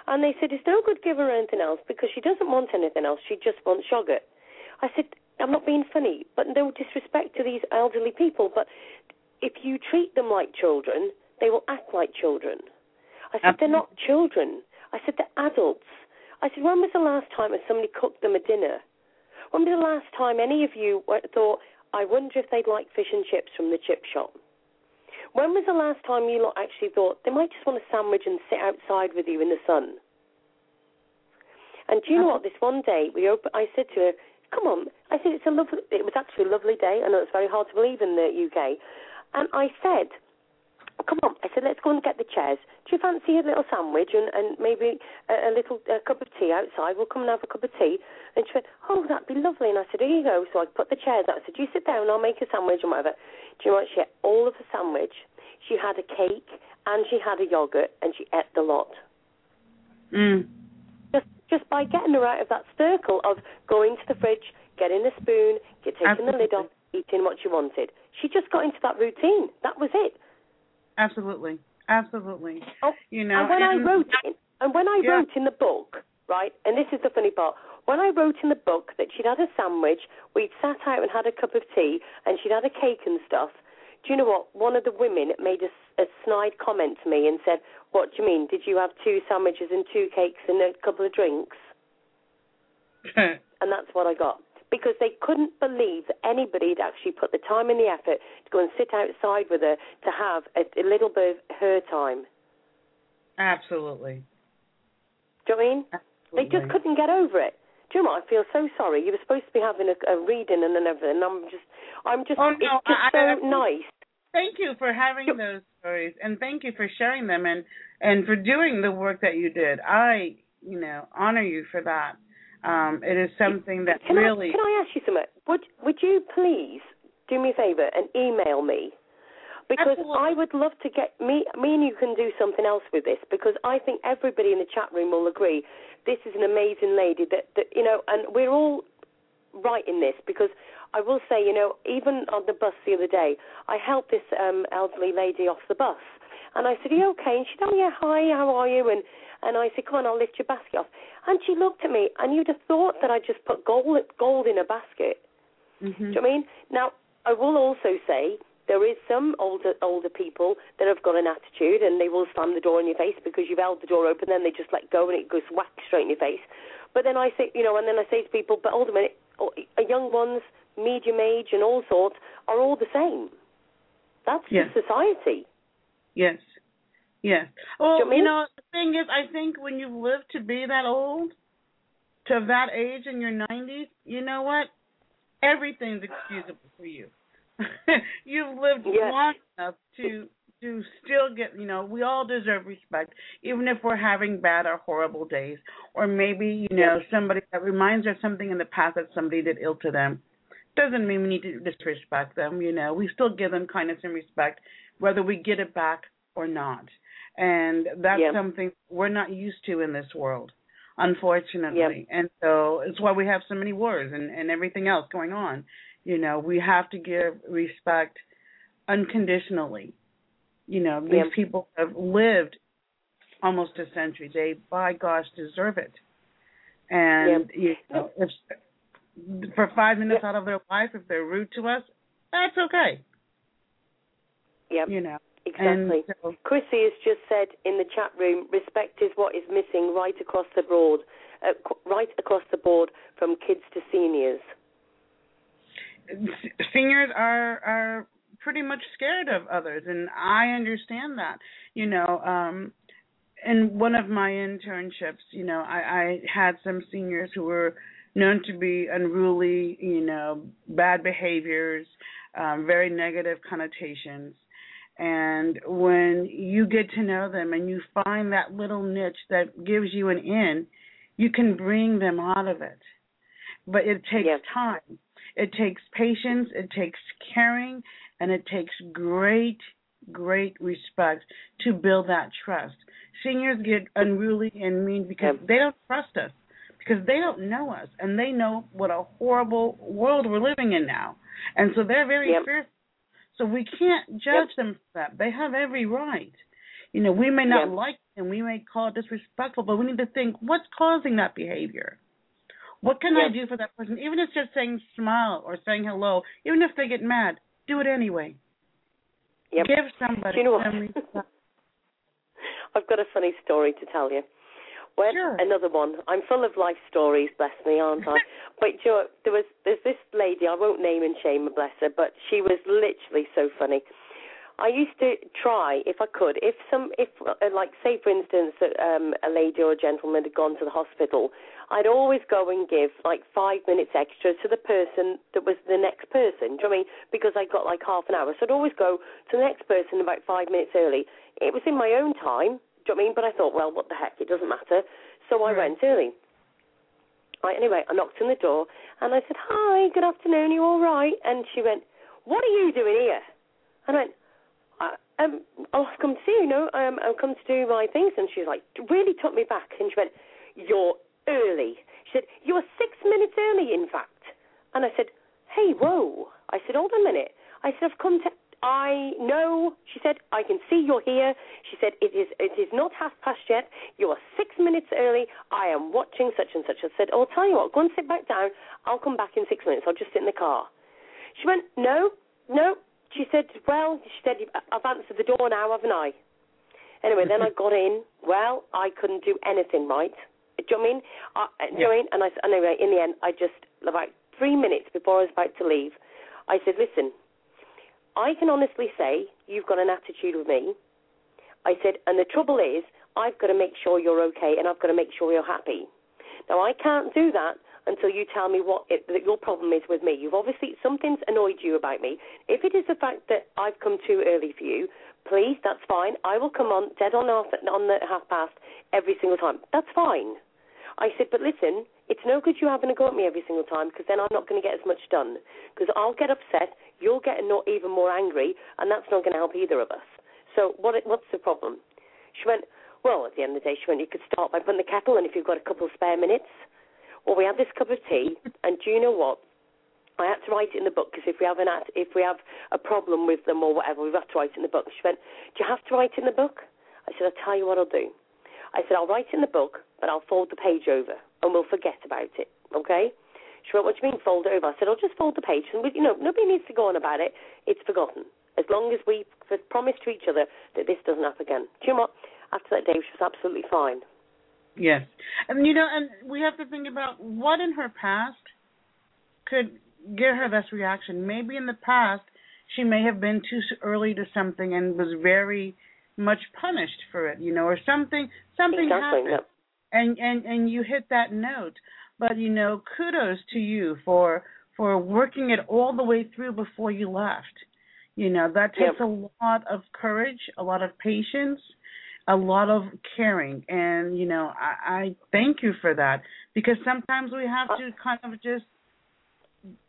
Speaker 1: And they said, It's no good giving her anything else because she doesn't want anything else. She just wants yogurt. I said, I'm not being funny, but no disrespect to these elderly people, but if you treat them like children, they will act like children. I said, they're not children. I said, they're adults. I said, when was the last time somebody cooked them a dinner? When was the last time any of you thought, I wonder if they'd like fish and chips from the chip shop? When was the last time you lot actually thought they might just want a sandwich and sit outside with you in the sun? And do you know what? This one day, we op- I said to her, "Come on." I said, "It's a lovely. It was actually a lovely day. I know it's very hard to believe in the UK." And I said, "Come on." I said, "Let's go and get the chairs. Do you fancy a little sandwich and, and maybe a, a little a cup of tea outside? We'll come and have a cup of tea." And she went, "Oh, that'd be lovely." And I said, "Here you go." So I put the chairs out. I said, "You sit down. I'll make a sandwich and whatever." Do you know what? She ate all of the sandwich. She had a cake and she had a yogurt and she ate the lot.
Speaker 4: Mm.
Speaker 1: Just just by getting her out of that circle of going to the fridge, getting a spoon, get, taking the lid off, eating what she wanted. She just got into that routine. That was it.
Speaker 4: Absolutely. Absolutely.
Speaker 1: Oh,
Speaker 4: you know,
Speaker 1: and when
Speaker 4: and-
Speaker 1: I wrote in, and when I
Speaker 4: Yeah.
Speaker 1: wrote in the book, right, and this is the funny part, when I wrote in the book that she'd had a sandwich, we'd sat out and had a cup of tea, and she'd had a cake and stuff. Do you know what? One of the women made a, a snide comment to me and said, "What do you mean? Did you have two sandwiches and two cakes and a couple of drinks?" And that's what I got. Because they couldn't believe that anybody had actually put the time and the effort to go and sit outside with her to have a, a little bit of her time.
Speaker 4: Absolutely.
Speaker 1: Do you know what I mean? They just couldn't get over it. Do you know what? I feel so sorry. You were supposed to be having a, a reading and then everything. And I'm just, I'm just,
Speaker 4: Oh, no,
Speaker 1: it's just
Speaker 4: I-
Speaker 1: so
Speaker 4: I-
Speaker 1: nice.
Speaker 4: Thank you for having those stories, and thank you for sharing them, and and for doing the work that you did. I, you know, honor you for that. Um, it is something that
Speaker 1: Can
Speaker 4: really.
Speaker 1: I, can I ask you something? Would Would you please do me a favour and email me? Because I would love to get me me and you can do something else with this because I think everybody in the chat room will agree this is an amazing lady that, that you know and we're all right in this because I will say, you know, even on the bus the other day, I helped this um elderly lady off the bus and I said, Are you okay? And she said, Oh yeah, hi, how are you? And and I said, Come on, I'll lift your basket off. And she looked at me and you'd have thought that I just put gold gold in a basket.
Speaker 4: Mm-hmm.
Speaker 1: Do you know what I mean? Now, I will also say there is some older older people that have got an attitude and they will slam the door in your face because you've held the door open, then they just let go and it goes whack straight in your face. But then I say, you know, and then I say to people, but hold a minute, oh, young ones, medium age, and all sorts are all the same. That's
Speaker 4: Yes.
Speaker 1: just society.
Speaker 4: Yes. Yes. Well,
Speaker 1: you
Speaker 4: you, know, the thing is, I think when you've lived to be that old, to that age in your 90s, you know what? Everything's excusable for you. you've lived
Speaker 1: Yes.
Speaker 4: long enough to to still get, you know, we all deserve respect, even if we're having bad or horrible days, or maybe, you know, somebody that reminds us of something in the past that somebody did ill to them. Doesn't mean we need to disrespect them, you know. We still give them kindness and respect, whether we get it back or not. And that's
Speaker 1: Yeah.
Speaker 4: something we're not used to in this world, unfortunately. And so it's why we have so many wars and, and everything else going on. You know, we have to give respect unconditionally. You know, these
Speaker 1: Yeah.
Speaker 4: people have lived almost a century. They, by gosh, deserve it. And you know, if for five minutes out of their life, if they're rude to us, that's okay.
Speaker 1: Yep.
Speaker 4: You know.
Speaker 1: Exactly.
Speaker 4: So-
Speaker 1: Chrissy has just said in the chat room, respect is what is missing right across the board, uh, right across the board, from kids to seniors.
Speaker 4: seniors are are pretty much scared of others and I understand that. You know, um in one of my internships, you know, I, I had some seniors who were known to be unruly, you know, bad behaviors, um, very negative connotations. And when you get to know them and you find that little niche that gives you an in, you can bring them out of it. But it takes time. It takes patience, it takes caring, and it takes great, great respect to build that trust. Seniors get unruly and mean because they don't trust us, because they don't know us, and they know what a horrible world we're living in now. And so they're very
Speaker 1: Yep.
Speaker 4: fearful. So we can't judge them for that. They have every right. You know, we may not
Speaker 1: Yep.
Speaker 4: like them, we may call it disrespectful, but we need to think what's causing that behavior. What can I do for that person? Even if it's just saying smile or saying hello, even if they get mad, do it anyway.
Speaker 1: Yep.
Speaker 4: Give somebody
Speaker 1: you know
Speaker 4: some respect.
Speaker 1: I've got a funny story to tell you. When another one. I'm full of life stories, bless me, aren't I? but you know, there was there's this lady. I won't name and shame her, bless her, but she was literally so funny. I used to try, if I could, if some, if uh, like say for instance, that um, a lady or a gentleman had gone to the hospital, I'd always go and give like five minutes extra to the person that was the next person. Do you know what I mean? Because I got like half an hour, so I'd always go to the next person about five minutes early. It was in my own time. Do you know what I mean? But I thought, well, what the heck? It doesn't matter. So I went early. Right, anyway, I knocked on the door and I said, Hi, good afternoon, you all right? And she went, What are you doing here? And I went, I, um, I've come to see you, no, um, I've come to do my things. And she was like, really took me back. And she went, You're early. She said, You are six minutes early, in fact. And I said, Hey, whoa. I said, Hold a minute. I said, I've come to. I know, she said, I can see you're here. She said, it is it is not half past yet. You are six minutes early. I am watching such and such. I said, oh, I'll tell you what, go and sit back down. I'll come back in six minutes. I'll just sit in the car. She went, no, no. She said, well, she said, I've answered the door now, haven't I? Anyway, then I got in. Well, I couldn't do anything right. Do you know I mean? I, uh, do you know what I mean? And I, anyway, in the end, I just, about three minutes before I was about to leave, I said, listen, I can honestly say you've got an attitude with me. I said, and the trouble is, I've got to make sure you're okay and I've got to make sure you're happy. Now, I can't do that until you tell me what it, that your problem is with me. You've obviously, something's annoyed you about me. If it is the fact that I've come too early for you, please, that's fine. I will come on dead on on the half past every single time. That's fine. I said, but listen, it's no good you having a go at me every single time because then I'm not going to get as much done. Because I'll get upset, you'll get not even more angry, and that's not going to help either of us. So what? What's the problem? She went, well, at the end of the day, she went, you could start by putting the kettle on if you've got a couple of spare minutes. Well, we had this cup of tea, and do you know what? I had to write it in the book because if we have an act, if we have a problem with them or whatever, we have to write it in the book. She went, "Do you have to write it in the book?" I said, "I'll tell you what I'll do." I said, "I'll write it in the book, but I'll fold the page over, and we'll forget about it." Okay? She went, "What do you mean fold over?" I said, "I'll just fold the page, and we, you know, nobody needs to go on about it. It's forgotten as long as we promise to each other that this doesn't happen again." Do you know what? After that day, she was absolutely fine.
Speaker 4: Yes. And you know, and we have to think about what in her past could get her this reaction. Maybe in the past she may have been too early to something and was very much punished for it, you know, or something something
Speaker 1: Exactly,
Speaker 4: happened. And and and you hit that note. But you know, kudos to you for for working it all the way through before you left. You know, that takes a lot of courage, a lot of patience, a lot of caring. And you know I, I thank you for that because sometimes we have uh to kind of just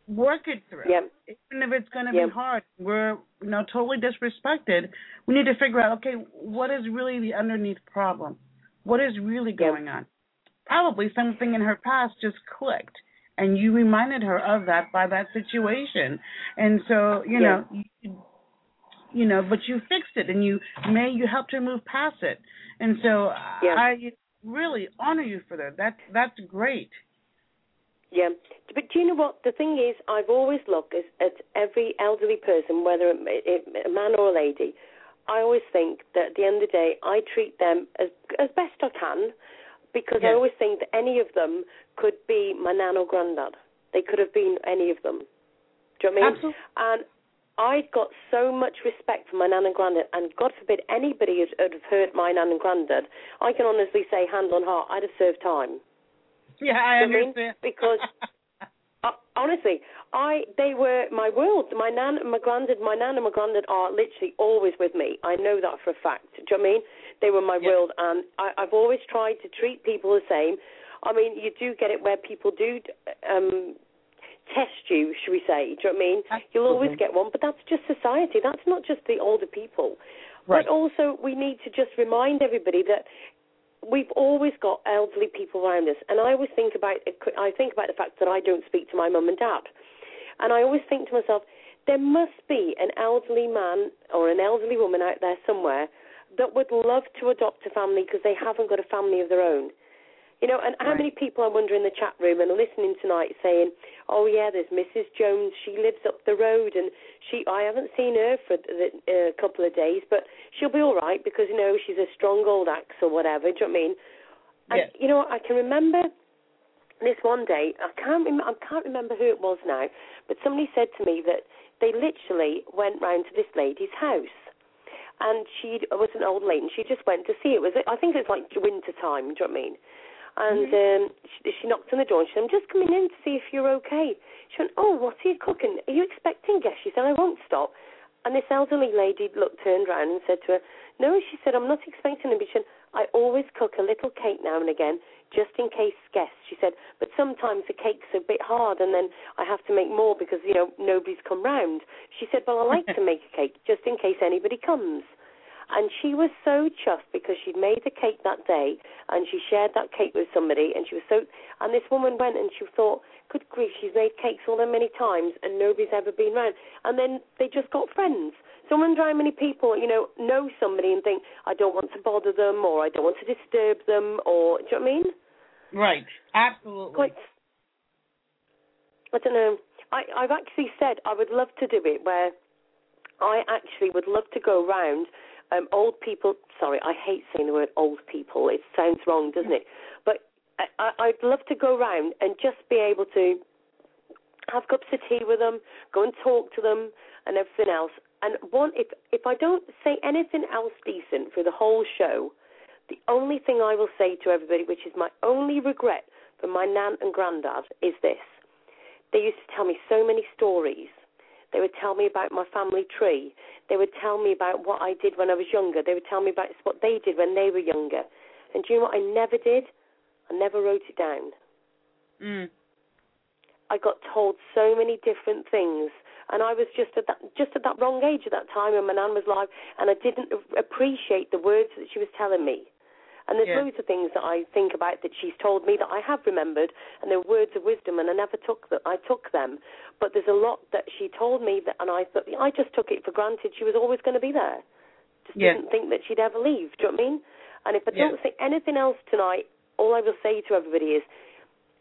Speaker 4: work it through.
Speaker 1: Yep.
Speaker 4: even if it's going to
Speaker 1: Yep.
Speaker 4: be hard we're you know totally disrespected. We need to figure out okay what is really the underneath problem? What is really going on probably something in her past just clicked and you reminded her of that by that situation and so you know you, you know, but you fixed it and you may you helped her move past it. And so
Speaker 1: Yeah.
Speaker 4: I really honor you for that. That that's great.
Speaker 1: Yeah, but do you know what? The thing is, I've always looked at, at every elderly person, whether it, it, a man or a lady. I always think that at the end of the day, I treat them as as best I can, because I always think that any of them could be my nan or granddad. They could have been any of them. Do you know what I mean?
Speaker 4: Absolutely.
Speaker 1: And I've got so much respect for my nan and granddad, and God forbid anybody would, would have hurt my nan and granddad. I can honestly say, hand on heart, I'd have served time.
Speaker 4: Yeah, I
Speaker 1: Do you know what I mean?
Speaker 4: understand.
Speaker 1: Because uh, honestly, I they were my world. My nan and my granddad, my nan and my granddad are literally always with me. I know that for a fact. Do you know what I mean? They were my
Speaker 4: Yeah.
Speaker 1: world, and I, I've always tried to treat people the same. I mean, you do get it where people do um test you, should we say? Do you know what I mean? You'll always get one, but that's just society. That's not just the older people.
Speaker 4: Right.
Speaker 1: But also, we need to just remind everybody that we've always got elderly people around us, and I always think about it. I think about the fact that I don't speak to my mum and dad, and I always think to myself, there must be an elderly man or an elderly woman out there somewhere that would love to adopt a family because they haven't got a family of their own. You know, and how many people I wonder in the chat room and listening tonight saying, "Oh yeah, there's Mrs. Jones. She lives up the road, and she I haven't seen her for the, uh, a couple of days, but she'll be all right because you know she's a strong old axe or whatever." Do you know what I mean? And
Speaker 4: Yes.
Speaker 1: you know, I can remember this one day. I can't rem- I can't remember who it was now, but somebody said to me that they literally went round to this lady's house and she was an old lady, and she just went to see it. Was? I think it was like winter time. Do you know what I mean? And um, she, she knocked on the door and she said, "I'm just coming in to see if you're okay." She went, "Oh, what are you cooking? Are you expecting guests?" She said, "I won't stop." And this elderly lady looked turned round and said to her, "No," she said, "I'm not expecting them." But she said, "I always cook a little cake now and again, just in case guests." She said, "But sometimes the cake's a bit hard, and then I have to make more because you know nobody's come round." She said, "Well, I like to make a cake just in case anybody comes." And she was so chuffed because she'd made the cake that day and she shared that cake with somebody and she was so and this woman went and she thought, Good grief, she's made cakes all that many times and nobody's ever been round and then they just got friends. So I wonder how many people, you know, know somebody and think, I don't want to bother them or I don't want to disturb them or do you know what I mean?
Speaker 4: Right. Absolutely.
Speaker 1: Quite I don't know. I, I've actually said I would love to do it where I actually would love to go round um, old people. Sorry, I hate saying the word old people. It sounds wrong, doesn't it? But I, I'd love to go round and just be able to have cups of tea with them, go and talk to them, and everything else. And one, if if I don't say anything else decent for the whole show, the only thing I will say to everybody, which is my only regret for my nan and granddad, is this: they used to tell me so many stories. They would tell me about my family tree. They would tell me about what I did when I was younger. They would tell me about what they did when they were younger. And do you know what I never did? I never wrote it down.
Speaker 4: Mm.
Speaker 1: I got told so many different things, and I was just at that just at that wrong age at that time when my nan was alive, and I didn't appreciate the words that she was telling me. And there's
Speaker 4: Yeah.
Speaker 1: loads of things that I think about that she's told me that I have remembered, and they're words of wisdom, and I never took them. I took them, but there's a lot that she told me that, and I thought I just took it for granted. She was always going to be there. Just
Speaker 4: Yeah.
Speaker 1: didn't think that she'd ever leave. Do you know what I mean? And if I don't say anything else tonight, all I will say to everybody is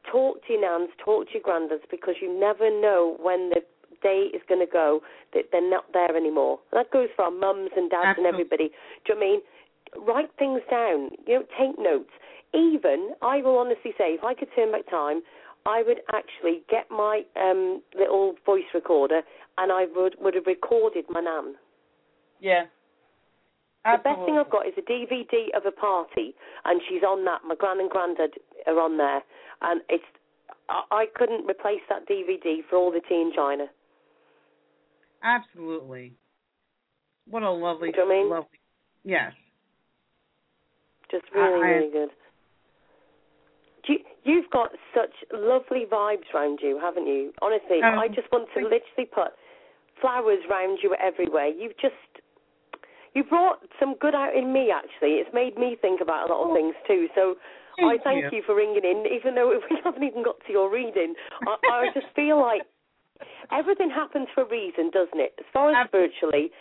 Speaker 1: talk to your nans, talk to your granddads, because you never know when the day is going to go that they're not there anymore. And that goes for our mums and dads and everybody. Do you know what I mean? Write things down. You know, take notes. Even, I will honestly say, if I could turn back time, I would actually get my um, little voice recorder and I would would have recorded my nan.
Speaker 4: Yeah.
Speaker 1: The best thing I've got is a DVD of a party, and she's on that. My gran and granddad are on there, and it's. I, I couldn't replace that DVD for all the tea in China.
Speaker 4: Absolutely. What a lovely,
Speaker 1: you know what I mean?
Speaker 4: lovely. Yes.
Speaker 1: Just really,
Speaker 4: I-
Speaker 1: really good. You, you've got such lovely vibes round you, haven't you? Honestly,
Speaker 4: Um,
Speaker 1: I just want to literally put flowers round you everywhere. You've just. You brought some good out in me, actually. It's made me think about a lot of things, too. So I
Speaker 4: Thank
Speaker 1: thank
Speaker 4: you.
Speaker 1: you. for ringing in, even though we haven't even got to your reading. I, I just feel like everything happens for a reason, doesn't it? As far as
Speaker 4: Absolutely.
Speaker 1: spiritually,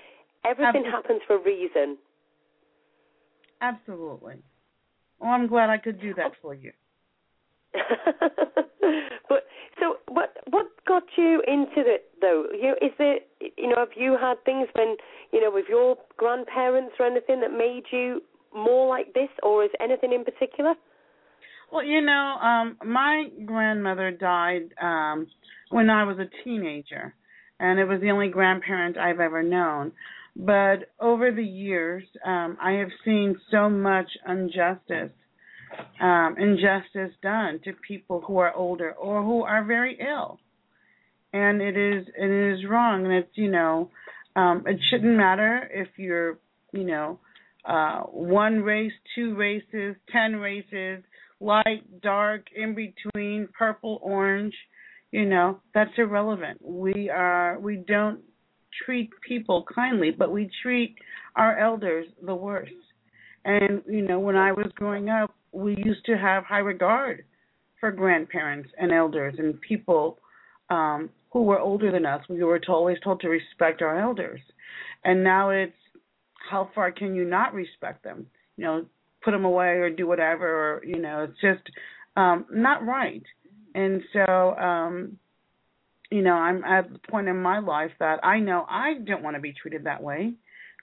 Speaker 1: Everything
Speaker 4: Absolutely.
Speaker 1: happens for a reason.
Speaker 4: Absolutely. Well, I'm glad I could do that for you.
Speaker 1: but so what what got you into it though? You know, is there you know have you had things when you know with your grandparents or anything that made you more like this, or is anything in particular?
Speaker 4: Well, you know, um, my grandmother died um, when I was a teenager, and it was the only grandparent I've ever known. But over the years, um, I have seen so much injustice, um, injustice done to people who are older or who are very ill, and it is it is wrong. And it's you know, um, it shouldn't matter if you're you know, uh, one race, two races, ten races light, dark, in between, purple, orange, you know, that's irrelevant. We are we don't treat people kindly, but we treat our elders the worst. And you know, when I was growing up, we used to have high regard for grandparents and elders and people um who were older than us. We were always told to respect our elders. And now it's how far can you not respect them? You know, put them away or do whatever or you know it's just um not right and so um you know i'm at the point in my life that i know i don't want to be treated that way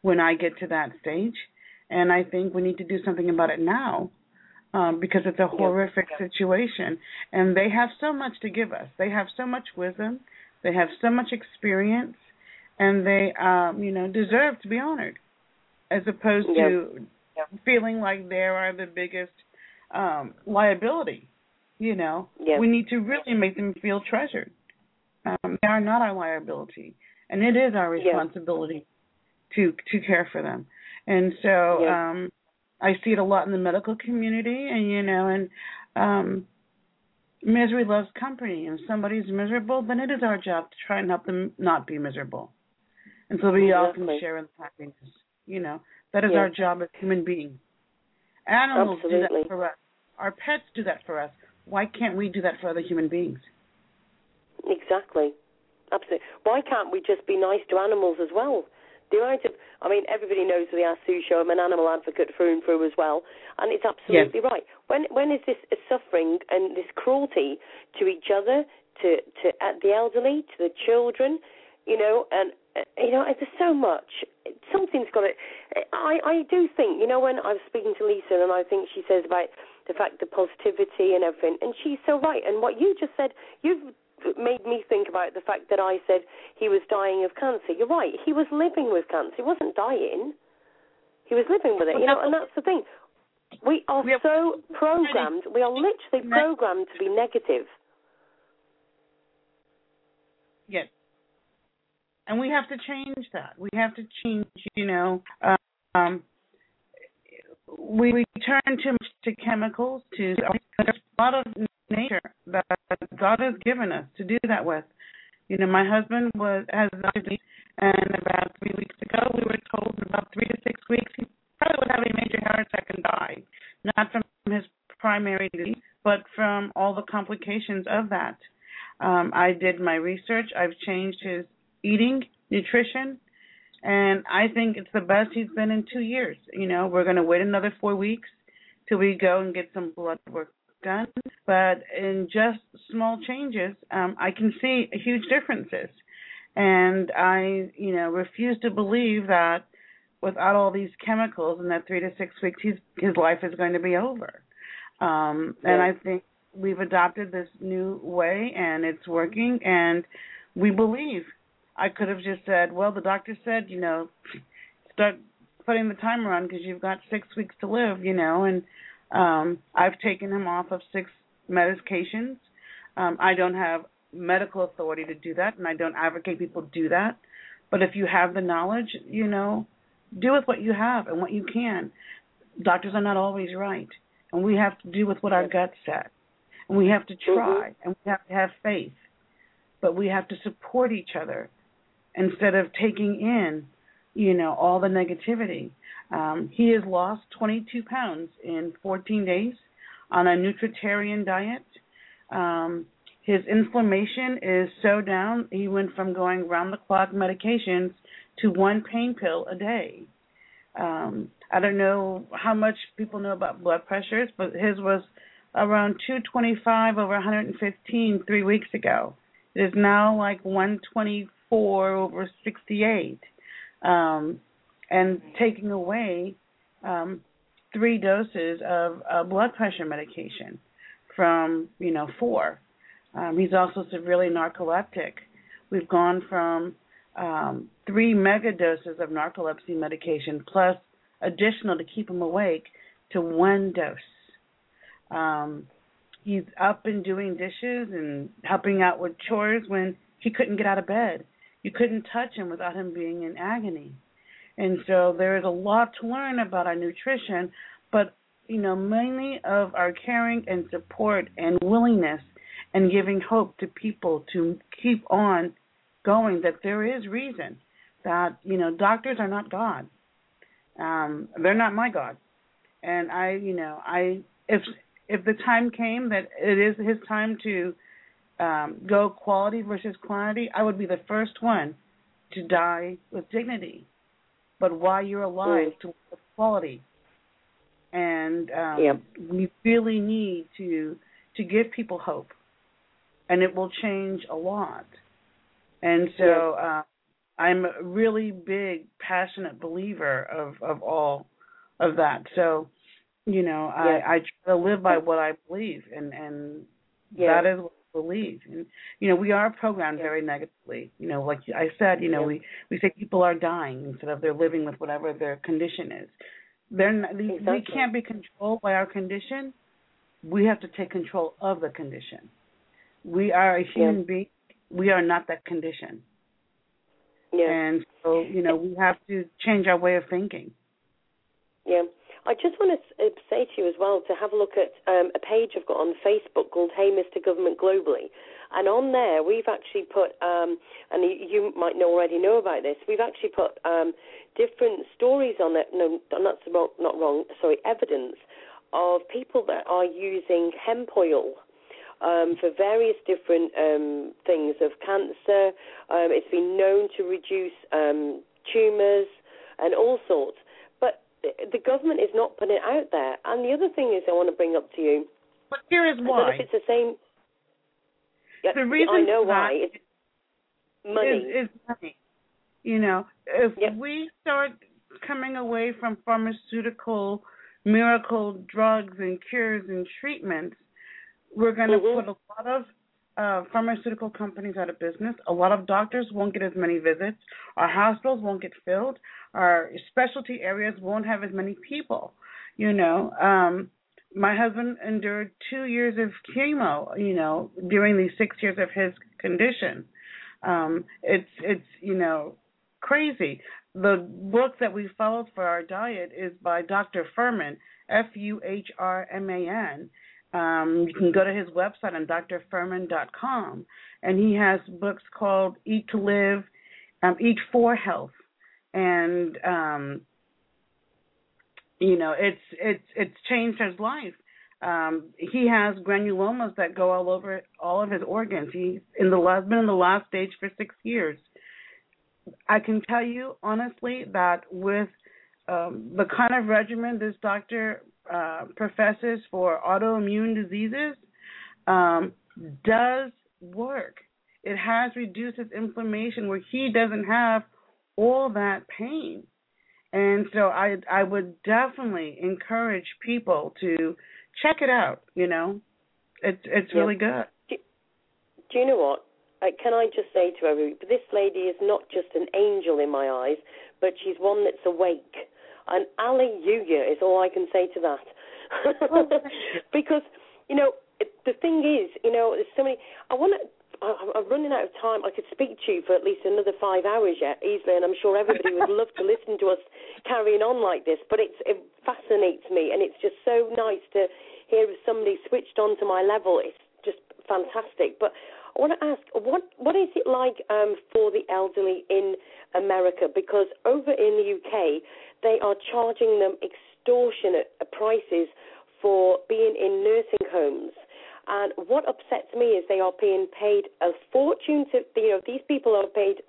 Speaker 4: when i get to that stage. And i think we need to do something about it now um because it's a horrific situation. And they have so much to give us. They have so much wisdom. They have so much experience. And they um you know deserve to be honored as opposed to feeling like they are the biggest um liability you know? We need to really make them feel treasured um they are not our liability and it is our responsibility to to care for them. And so
Speaker 1: Yeah.
Speaker 4: um i see it a lot in the medical community and you know and um misery loves company. And if somebody's miserable then it is our job to try and help them not be miserable. And so we all can share in the happiness you know. That is
Speaker 1: Yeah.
Speaker 4: our job as human beings. Animals do that for us. Our pets do that for us. Why can't we do that for other human beings
Speaker 1: Exactly. Absolutely. Why can't we just be nice to animals as well? The amount of, I mean, everybody knows the Ask Sue show. I'm an animal advocate through and through as well, and it's absolutely right. When when is this suffering and this cruelty to each other, to to the elderly, to the children, you know, and uh, you know, there's so much. Something's got to. I I do think, you know, when I was speaking to Lisa, and I think she says about the fact the positivity and everything, and she's so right. And what you just said, you've made me think about the fact that I said he was dying of cancer. You're right. He was living with cancer. He wasn't dying. He was living with it. You know, and that's the thing. We are so programmed. We are literally programmed to be negative.
Speaker 4: Yes. And we have to change that. We have to change, you know, um, we, we turn too much to chemicals, to lot of nature that God has given us to do that with. You know, my husband was has diabetes, and about three weeks ago, we were told in about three to six weeks he probably would have a major heart attack and die, not from his primary disease, but from all the complications of that. Um, I did my research. I've changed his eating, nutrition, and I think it's the best he's been in two years. You know, we're going to wait another four weeks till we go and get some blood work done. But in just small changes, um, I can see huge differences. And I, you know, refuse to believe that without all these chemicals in that three to six weeks, his his life is going to be over. Um, and I think we've adopted this new way and it's working and we believe. I could have just said, well, the doctor said, you know, start putting the timer on because you've got six weeks to live, you know, and um, I've taken him off of six medications. Um, I don't have medical authority to do that, and I don't advocate people do that. But if you have the knowledge, you know, do with what you have and what you can. Doctors are not always right, and we have to do with what our gut said, and we have to try, and we have to have faith, but we have to support each other instead of taking in, you know, all the negativity. Um, he has lost 22 pounds in 14 days on a nutritarian diet. Um, his inflammation is so down, he went from going round the clock medications to one pain pill a day. Um, I don't know how much people know about blood pressures, but his was around 225 over 115 three weeks ago. It is now like 124 over 68, um, and taking away um, three doses of uh, blood pressure medication from you know four. Um, he's also severely narcoleptic. We've gone from um, three mega doses of narcolepsy medication plus additional to keep him awake to one dose. Um, he's up and doing dishes and helping out with chores when he couldn't get out of bed. You couldn't touch him without him being in agony. And so there is a lot to learn about our nutrition, but you know, mainly of our caring and support and willingness and giving hope to people to keep on going that there is reason that, you know, doctors are not God. Um, they're not my God. And I, you know, I if if the time came that it is his time to um, go quality versus quantity, I would be the first one to die with dignity. But while you're alive,
Speaker 1: Mm.
Speaker 4: to quality. And um,
Speaker 1: Yep.
Speaker 4: we really need to to give people hope, and it will change a lot. And so uh, I'm a really big, passionate believer of of all of that. So, you know. I I try to live by what I believe, and and that is what believe. And you know, we are programmed very negatively. You know, like I said, you know,
Speaker 1: Yeah.
Speaker 4: we we say people are dying instead of they're living with whatever their condition is. They're not, we- we
Speaker 1: Exactly.
Speaker 4: can't be controlled by our condition. We have to take control of the condition. We are a human being. We are not that condition.
Speaker 1: Yeah.
Speaker 4: And so, you know, we have to change our way of thinking.
Speaker 1: Yeah. I just want to uh, say to you as well to have a look at um, a page I've got on Facebook called Hey Mr. Government Globally. And on there, we've actually put, um, and you, might already know about this, we've actually put um, different stories on it. No, wrong, not wrong, sorry, evidence of people that are using hemp oil um, for various different um, things of cancer. Um, it's been known to reduce um, tumours and all sorts. The government is not putting it out there. And the other thing is, I want to bring up to you.
Speaker 4: But here is why.
Speaker 1: if it's the same. Yeah,
Speaker 4: The reason
Speaker 1: I know why. It's money.
Speaker 4: Is, is money. You know, if
Speaker 1: Yep.
Speaker 4: we start coming away from pharmaceutical miracle drugs and cures and treatments, we're going to
Speaker 1: Mhm.
Speaker 4: put a lot of uh, pharmaceutical companies out of business. A lot of doctors won't get as many visits. Our hospitals won't get filled. Our specialty areas won't have as many people. You know, um, my husband endured two years of chemo. You know, during these six years of his condition. Um, it's it's you know crazy. The book that we followed for our diet is by Dr. Fuhrman, F U H R M A N. Um, you can go to his website on drfuhrman.com, and he has books called Eat to Live, um, Eat for Health, and um, you know it's it's it's changed his life. Um, he has granulomas that go all over all of his organs. He's in the last been in the last stage for six years. I can tell you honestly that with um, the kind of regimen this doctor uh, professes for autoimmune diseases um, does work. It has reduced his inflammation where he doesn't have all that pain. And so I I would definitely encourage people to check it out. You know, it's it's
Speaker 1: Yeah.
Speaker 4: really good.
Speaker 1: Do you know what? Uh, can I just say to everybody, this lady is not just an angel in my eyes, but she's one that's awake. And alleluia is all I can say to that. because, you know, the thing is, you know, there's so many. I want to. I'm running out of time. I could speak to you for at least another five hours yet, easily, and I'm sure everybody would love to listen to us carrying on like this. But it's, it fascinates me, and it's just so nice to hear somebody switched on to my level. It's just fantastic. But I want to ask, what what is it like um, for the elderly in America? Because over in the UK, they are charging them extortionate prices for being in nursing homes. And what upsets me is they are being paid a fortune to you know these people are paid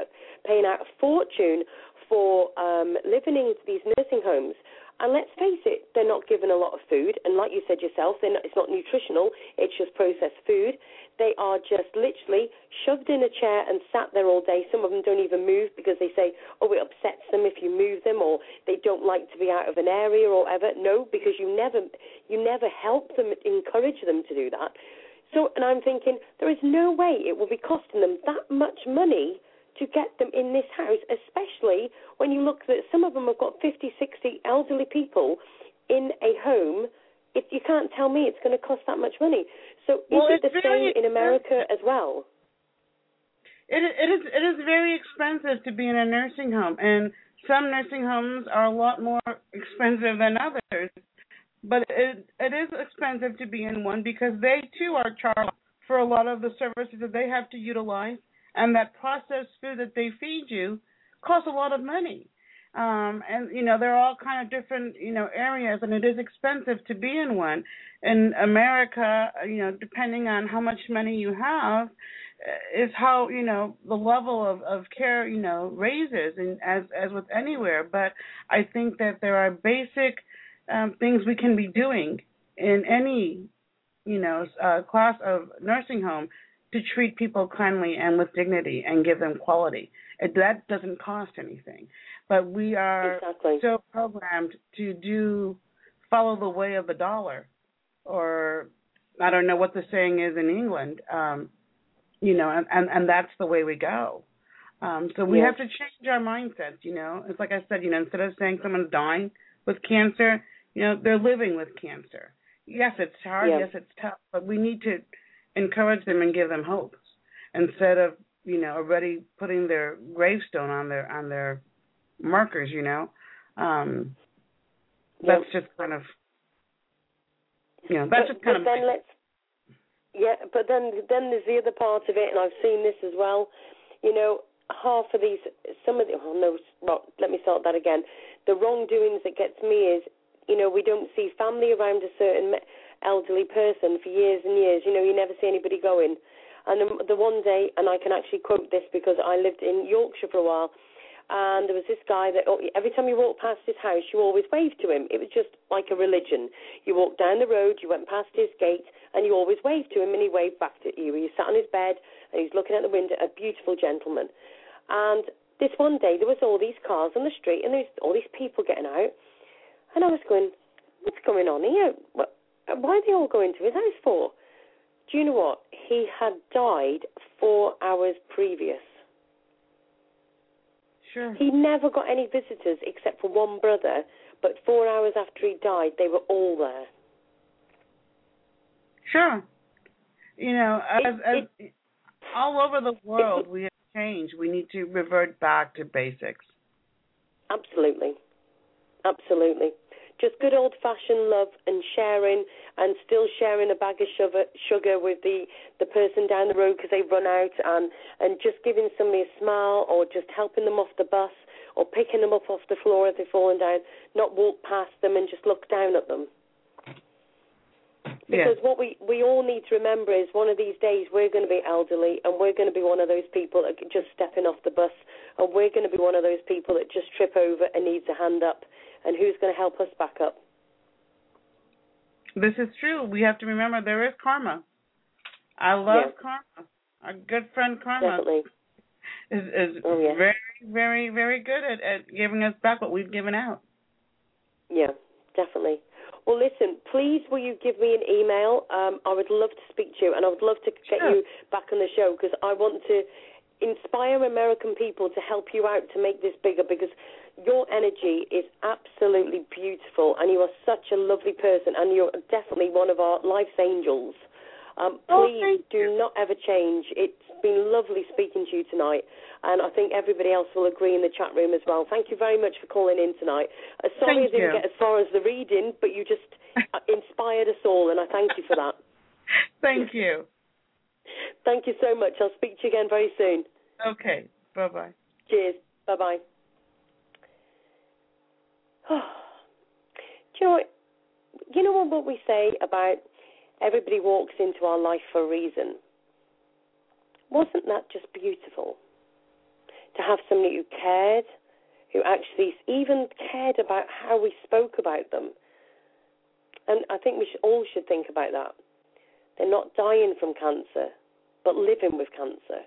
Speaker 1: paying out a fortune for um, living in these nursing homes. And let's face it, they're not given a lot of food. And like you said yourself, not, it's not nutritional. It's just processed food. They are just literally shoved in a chair and sat there all day. Some of them don't even move because they say, oh, it upsets them if you move them, or they don't like to be out of an area or whatever. No, because you never, you never help them, encourage them to do that. So, and I'm thinking, there is no way it will be costing them that much money to get them in this house, especially when you look that some of them have got 50, 60 elderly people in a home. If you can't tell me it's going to cost that much money. So is
Speaker 4: Well,
Speaker 1: it the same in America as well?
Speaker 4: It it is it is very expensive to be in a nursing home, and some nursing homes are a lot more expensive than others. But it it is expensive to be in one because they too are charged for a lot of the services that they have to utilize, and that processed food that they feed you costs a lot of money. Um, and you know there are all kind of different you know areas, and it is expensive to be in one. In America, you know, depending on how much money you have, is how you know the level of of care you know raises and as as with anywhere but i think that there are basic um things we can be doing in any you know uh, class of nursing home to treat people kindly and with dignity and give them quality it, that doesn't cost anything but we are
Speaker 1: Exactly.
Speaker 4: so programmed to do follow the way of the dollar or i don't know what the saying is in england um you know, and, and, and that's the way we go. Um, so we have to change our mindsets, you know. It's like I said, you know, instead of saying someone's dying with cancer, you know, they're living with cancer. Yes, it's hard,
Speaker 1: Yeah.
Speaker 4: yes, it's tough, but we need to encourage them and give them hope instead of, you know, already putting their gravestone on their on their markers, you know. Um that's just kind of you know, that's
Speaker 1: but,
Speaker 4: just kind
Speaker 1: but
Speaker 4: of
Speaker 1: then let's yeah but then then there's the other part of it and i've seen this as well you know half of these some of the oh no well, let me start that again the wrongdoings that gets me is you know we don't see family around a certain me- elderly person for years and years you know you never see anybody going and the, one day and i can actually quote this because i lived in yorkshire for a while and there was this guy that oh, every time you walked past his house, you always waved to him. It was just like a religion. You walked down the road, you went past his gate, and you always waved to him, and he waved back to you. He sat on his bed, and he was looking out the window, a beautiful gentleman. And this one day, there was all these cars on the street, and there was all these people getting out, and I was going, what's going on here? What, Uh, why are they all going to his house for? Do you know what? He had died four hours previous.
Speaker 4: sure.
Speaker 1: He never got any visitors except for one brother, but four hours after he died, they were all there.
Speaker 4: Sure. You know, as,
Speaker 1: It-
Speaker 4: as all over the world, we have changed. We need to revert back to basics.
Speaker 1: Absolutely. Absolutely. Just good old fashioned love and sharing and still sharing a bag of sugar, sugar with the, the person down the road because they've run out and, and just giving somebody a smile or just helping them off the bus or picking them up off the floor if they've fallen down, not walk past them and just look down at them.
Speaker 4: Yeah.
Speaker 1: Because what we, we all need to remember is one of these days we're going to be elderly and we're going to be one of those people that just stepping off the bus and we're going to be one of those people that just trip over and needs a hand up and who's going to help us back up?
Speaker 4: This is true. We have to remember there is karma. I love
Speaker 1: Yeah.
Speaker 4: karma. Our good friend karma
Speaker 1: Definitely.
Speaker 4: is is
Speaker 1: Oh, yeah.
Speaker 4: very, very, very good at, at giving us back what we've given out.
Speaker 1: Yeah, definitely. Well, listen, please will you give me an email? Um, I would love to speak to you, and I would love to get
Speaker 4: Sure.
Speaker 1: you back on the show because I want to inspire American people to help you out to make this bigger because your energy is absolutely beautiful, and you are such a lovely person, and you're definitely one of our life's angels. Um,
Speaker 4: Oh,
Speaker 1: please do not ever change. It's been lovely speaking to you tonight, and I think everybody else will agree in the chat room as well. Thank you very much for calling in tonight. Uh, sorry
Speaker 4: Thank
Speaker 1: I didn't
Speaker 4: you.
Speaker 1: get as far as the reading, but you just uh, inspired us all, and I thank you for that.
Speaker 4: Thank you.
Speaker 1: Thank you so much. I'll speak to you again very soon.
Speaker 4: Okay. Bye bye.
Speaker 1: Cheers. Bye bye. Do you know what? You know what we say about everybody walks into our life for a reason? Wasn't that just beautiful? To have somebody who cared, who actually even cared about how we spoke about them. And I think we should, all should think about that. They're not dying from cancer, but living with cancer.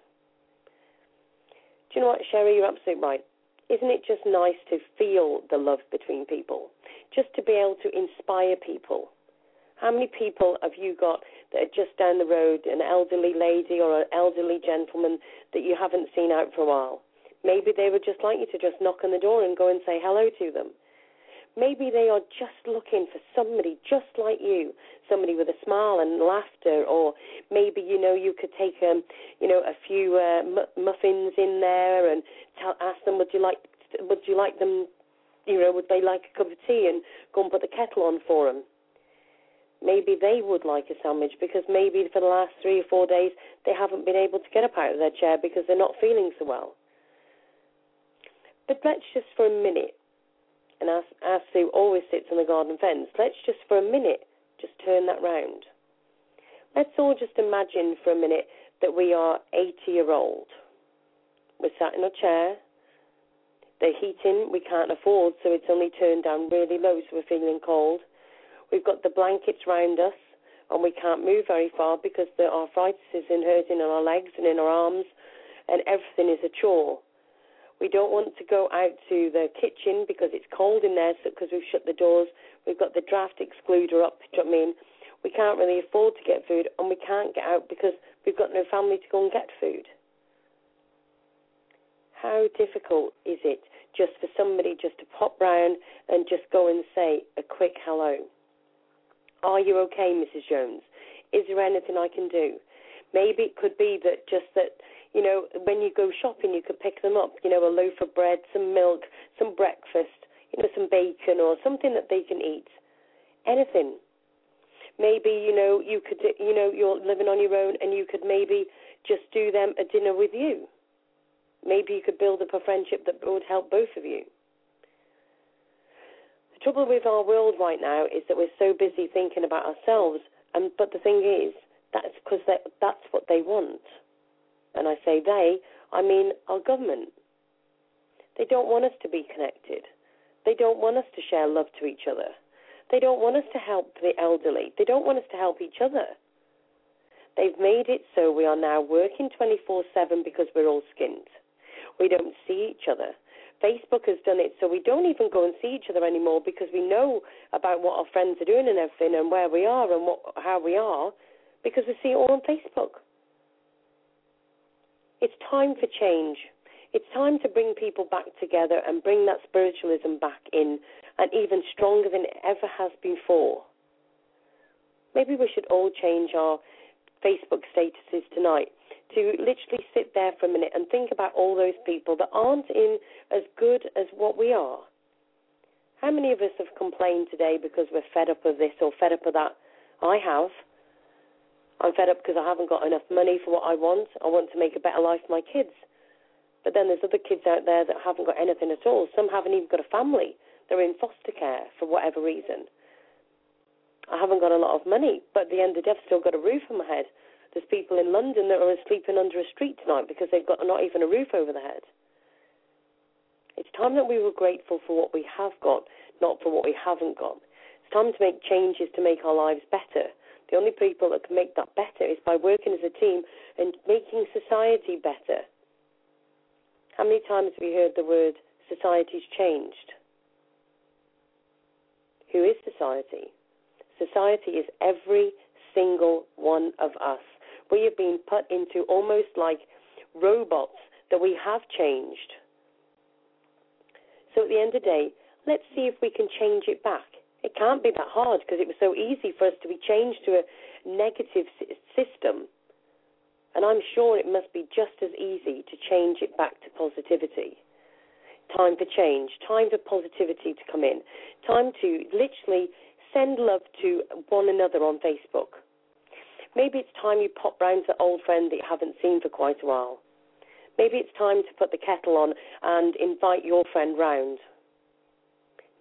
Speaker 1: Do you know what, Sherry? You're absolutely right. Isn't it just nice to feel the love between people? Just to be able to inspire people. How many people have you got that are just down the road, an elderly lady or an elderly gentleman that you haven't seen out for a while? Maybe they would just like you to just knock on the door and go and say hello to them. Maybe they are just looking for somebody just like you, somebody with a smile and laughter, or maybe you know you could take um, you know a few uh, mu- muffins in there and tell, ask them would you like would you like them, you know would they like a cup of tea and go and put the kettle on for them. Maybe they would like a sandwich because maybe for the last three or four days they haven't been able to get up out of their chair because they're not feeling so well. But let's just for a minute, and as, as Sue always sits on the garden fence, let's just for a minute just turn that round. Let's all just imagine for a minute that we are 80 year old. We're sat in a chair. The heating we can't afford, so it's only turned down really low, so we're feeling cold. We've got the blankets round us, and we can't move very far because the arthritis is in hurting in our legs and in our arms, and everything is a chore. We don't want to go out to the kitchen because it's cold in there because we've shut the doors. We've got the draft excluder up. Do you know what I mean? We can't really afford to get food, and we can't get out because we've got no family to go and get food. How difficult is it just for somebody just to pop round and just go and say a quick hello? Are you okay, Mrs. Jones? Is there anything I can do? Maybe it could be that just that, you know, when you go shopping, you could pick them up, you know, a loaf of bread, some milk, some breakfast, you know, some bacon or something that they can eat. Anything. Maybe, you know, you could, you know, you're living on your own and you could maybe just do them a dinner with you. Maybe you could build up a friendship that would help both of you. The trouble with our world right now is that we're so busy thinking about ourselves, and but the thing is, that's because that's what they want. And I say they, I mean our government. They don't want us to be connected. They don't want us to share love to each other. They don't want us to help the elderly. They don't want us to help each other. They've made it so we are now working 24 7 because we're all skint. We don't see each other. Facebook has done it so we don't even go and see each other anymore because we know about what our friends are doing and everything and where we are and what, how we are because we see it all on Facebook. It's time for change. It's time to bring people back together and bring that spiritualism back in and even stronger than it ever has before. Maybe we should all change our Facebook statuses tonight to literally sit there for a minute and think about all those people that aren't in as good as what we are. How many of us have complained today because we're fed up of this or fed up of that? I have. I'm fed up because I haven't got enough money for what I want. I want to make a better life for my kids. But then there's other kids out there that haven't got anything at all. Some haven't even got a family. They're in foster care for whatever reason. I haven't got a lot of money, but at the end of the day, I've still got a roof on my head. There's people in London that are sleeping under a street tonight because they've got not even a roof over their head. It's time that we were grateful for what we have got, not for what we haven't got. It's time to make changes to make our lives better. The only people that can make that better is by working as a team and making society better. How many times have you heard the word society's changed? Who is society? Society is every single one of us. We have been put into almost like robots that we have changed. So at the end of the day, let's see if we can change it back. It can't be that hard because it was so easy for us to be changed to a negative system. And I'm sure it must be just as easy to change it back to positivity. Time for change, time for positivity to come in, time to literally send love to one another on Facebook. Maybe it's time you pop round to an old friend that you haven't seen for quite a while. Maybe it's time to put the kettle on and invite your friend round.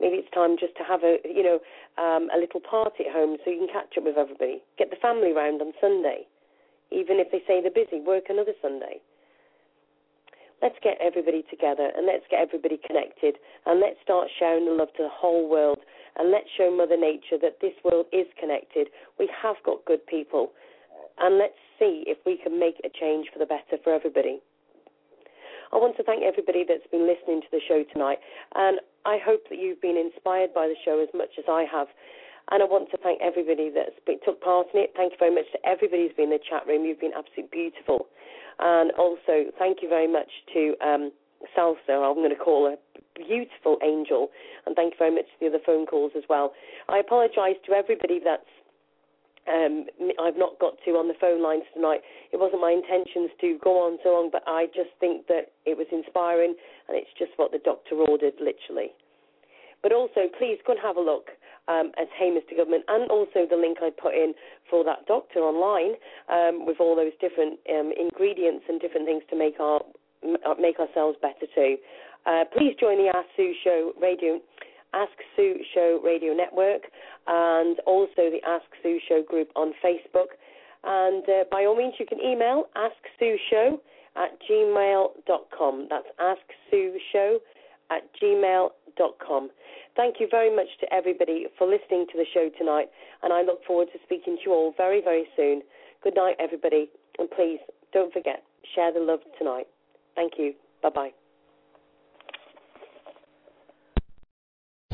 Speaker 1: Maybe it's time just to have a you know um, a little party at home so you can catch up with everybody. Get the family round on Sunday, even if they say they're busy. Work another Sunday. let's get everybody together and let's get everybody connected and let's start sharing the love to the whole world and let's show Mother Nature that this world is connected. We have got good people and let's see if we can make a change for the better for everybody. I want to thank everybody that's been listening to the show tonight, and I hope that you've been inspired by the show as much as I have. And I want to thank everybody that's been, took part in it. Thank you very much to everybody who's been in the chat room. You've been absolutely beautiful. And also, thank you very much to um, Salsa, I'm going to call her beautiful angel. And thank you very much to the other phone calls as well. I apologise to everybody that's um, I've not got to on the phone lines tonight. It wasn't my intentions to go on so long, but I just think that it was inspiring, and it's just what the doctor ordered, literally. But also, please go and have a look um, at Hey Mr. Government, and also the link I put in for that doctor online um, with all those different um, ingredients and different things to make our make ourselves better too. Uh, please join the Ask Sue Show radio Ask Sue Show Radio Network and also the Ask Sue Show group on Facebook. And uh, by all means, you can email asksueshow at gmail.com. That's asksueshow at gmail.com. Thank you very much to everybody for listening to the show tonight, and I look forward to speaking to you all very, very soon. Good night, everybody, and please don't forget, share the love tonight. Thank you. Bye bye.